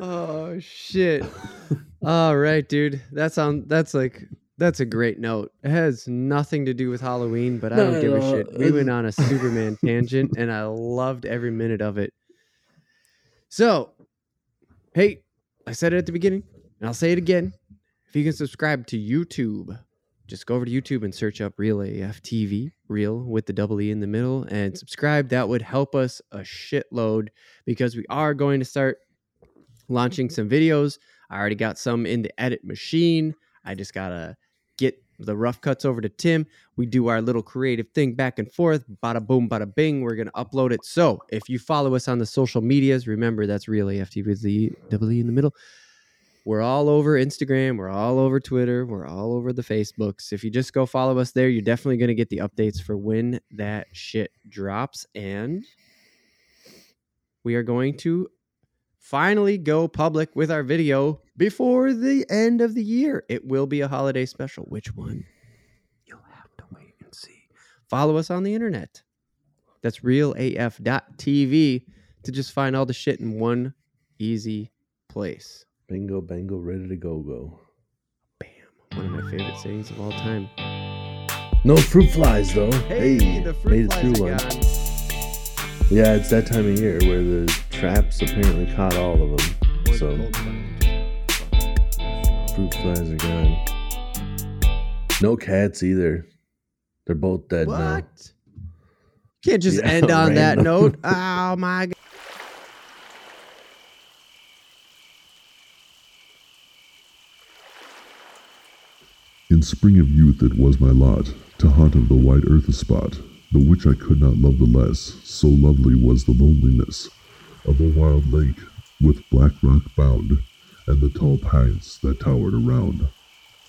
Oh shit! All right, dude. That sound. That's like. That's a great note. It has nothing to do with Halloween, but I don't give a no, shit. We went on a Superman tangent, and I loved every minute of it. So, hey, I said it at the beginning, and I'll say it again. If you can subscribe to YouTube, just go over to YouTube and search up Reel AF TV, Reel with the double E in the middle, and subscribe. That would help us a shitload because we are going to start launching some videos. I already got some in the edit machine. I just gotta get the rough cuts over to Tim. We do our little creative thing back and forth. Bada boom, bada bing. We're gonna upload it. So if you follow us on the social medias, remember that's Reel AFT with the double E in the middle. We're all over Instagram. We're all over Twitter. We're all over the Facebooks. If you just go follow us there, you're definitely going to get the updates for when that shit drops. And we are going to finally go public with our video before the end of the year. It will be a holiday special. Which one? You'll have to wait and see. Follow us on the internet. That's reelaf.tv to just find all the shit in one easy place. Bingo, bango, ready to go, go. Bam. One of my favorite sayings of all time. No fruit flies though. Hey, Hey, the fruit made it flies through are one. gone. Yeah, it's that time of year where the traps apparently caught all of them. Or So front. fruit flies are gone. No cats either. They're both dead now. What? Can't just Yeah, end on that note. Oh my god. In spring of youth it was my lot to haunt of the white earth a spot, the which I could not love the less, so lovely was the loneliness of a wild lake, with black rock bound, and the tall pines that towered around.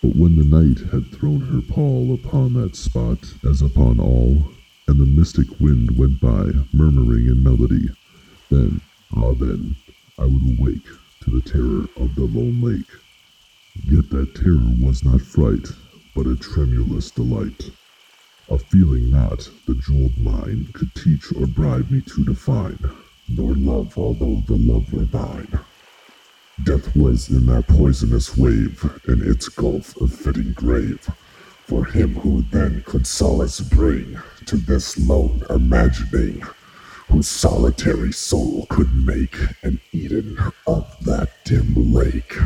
But when the night had thrown her pall upon that spot, as upon all, and the mystic wind went by, murmuring in melody, then, ah then, I would awake to the terror of the lone lake. Yet that terror was not fright, but a tremulous delight. A feeling not the jeweled mind could teach or bribe me to define, nor love although the love were thine. Death was in that poisonous wave, in its gulf a fitting grave, for him who then could solace bring to this lone imagining, whose solitary soul could make an Eden of that dim lake.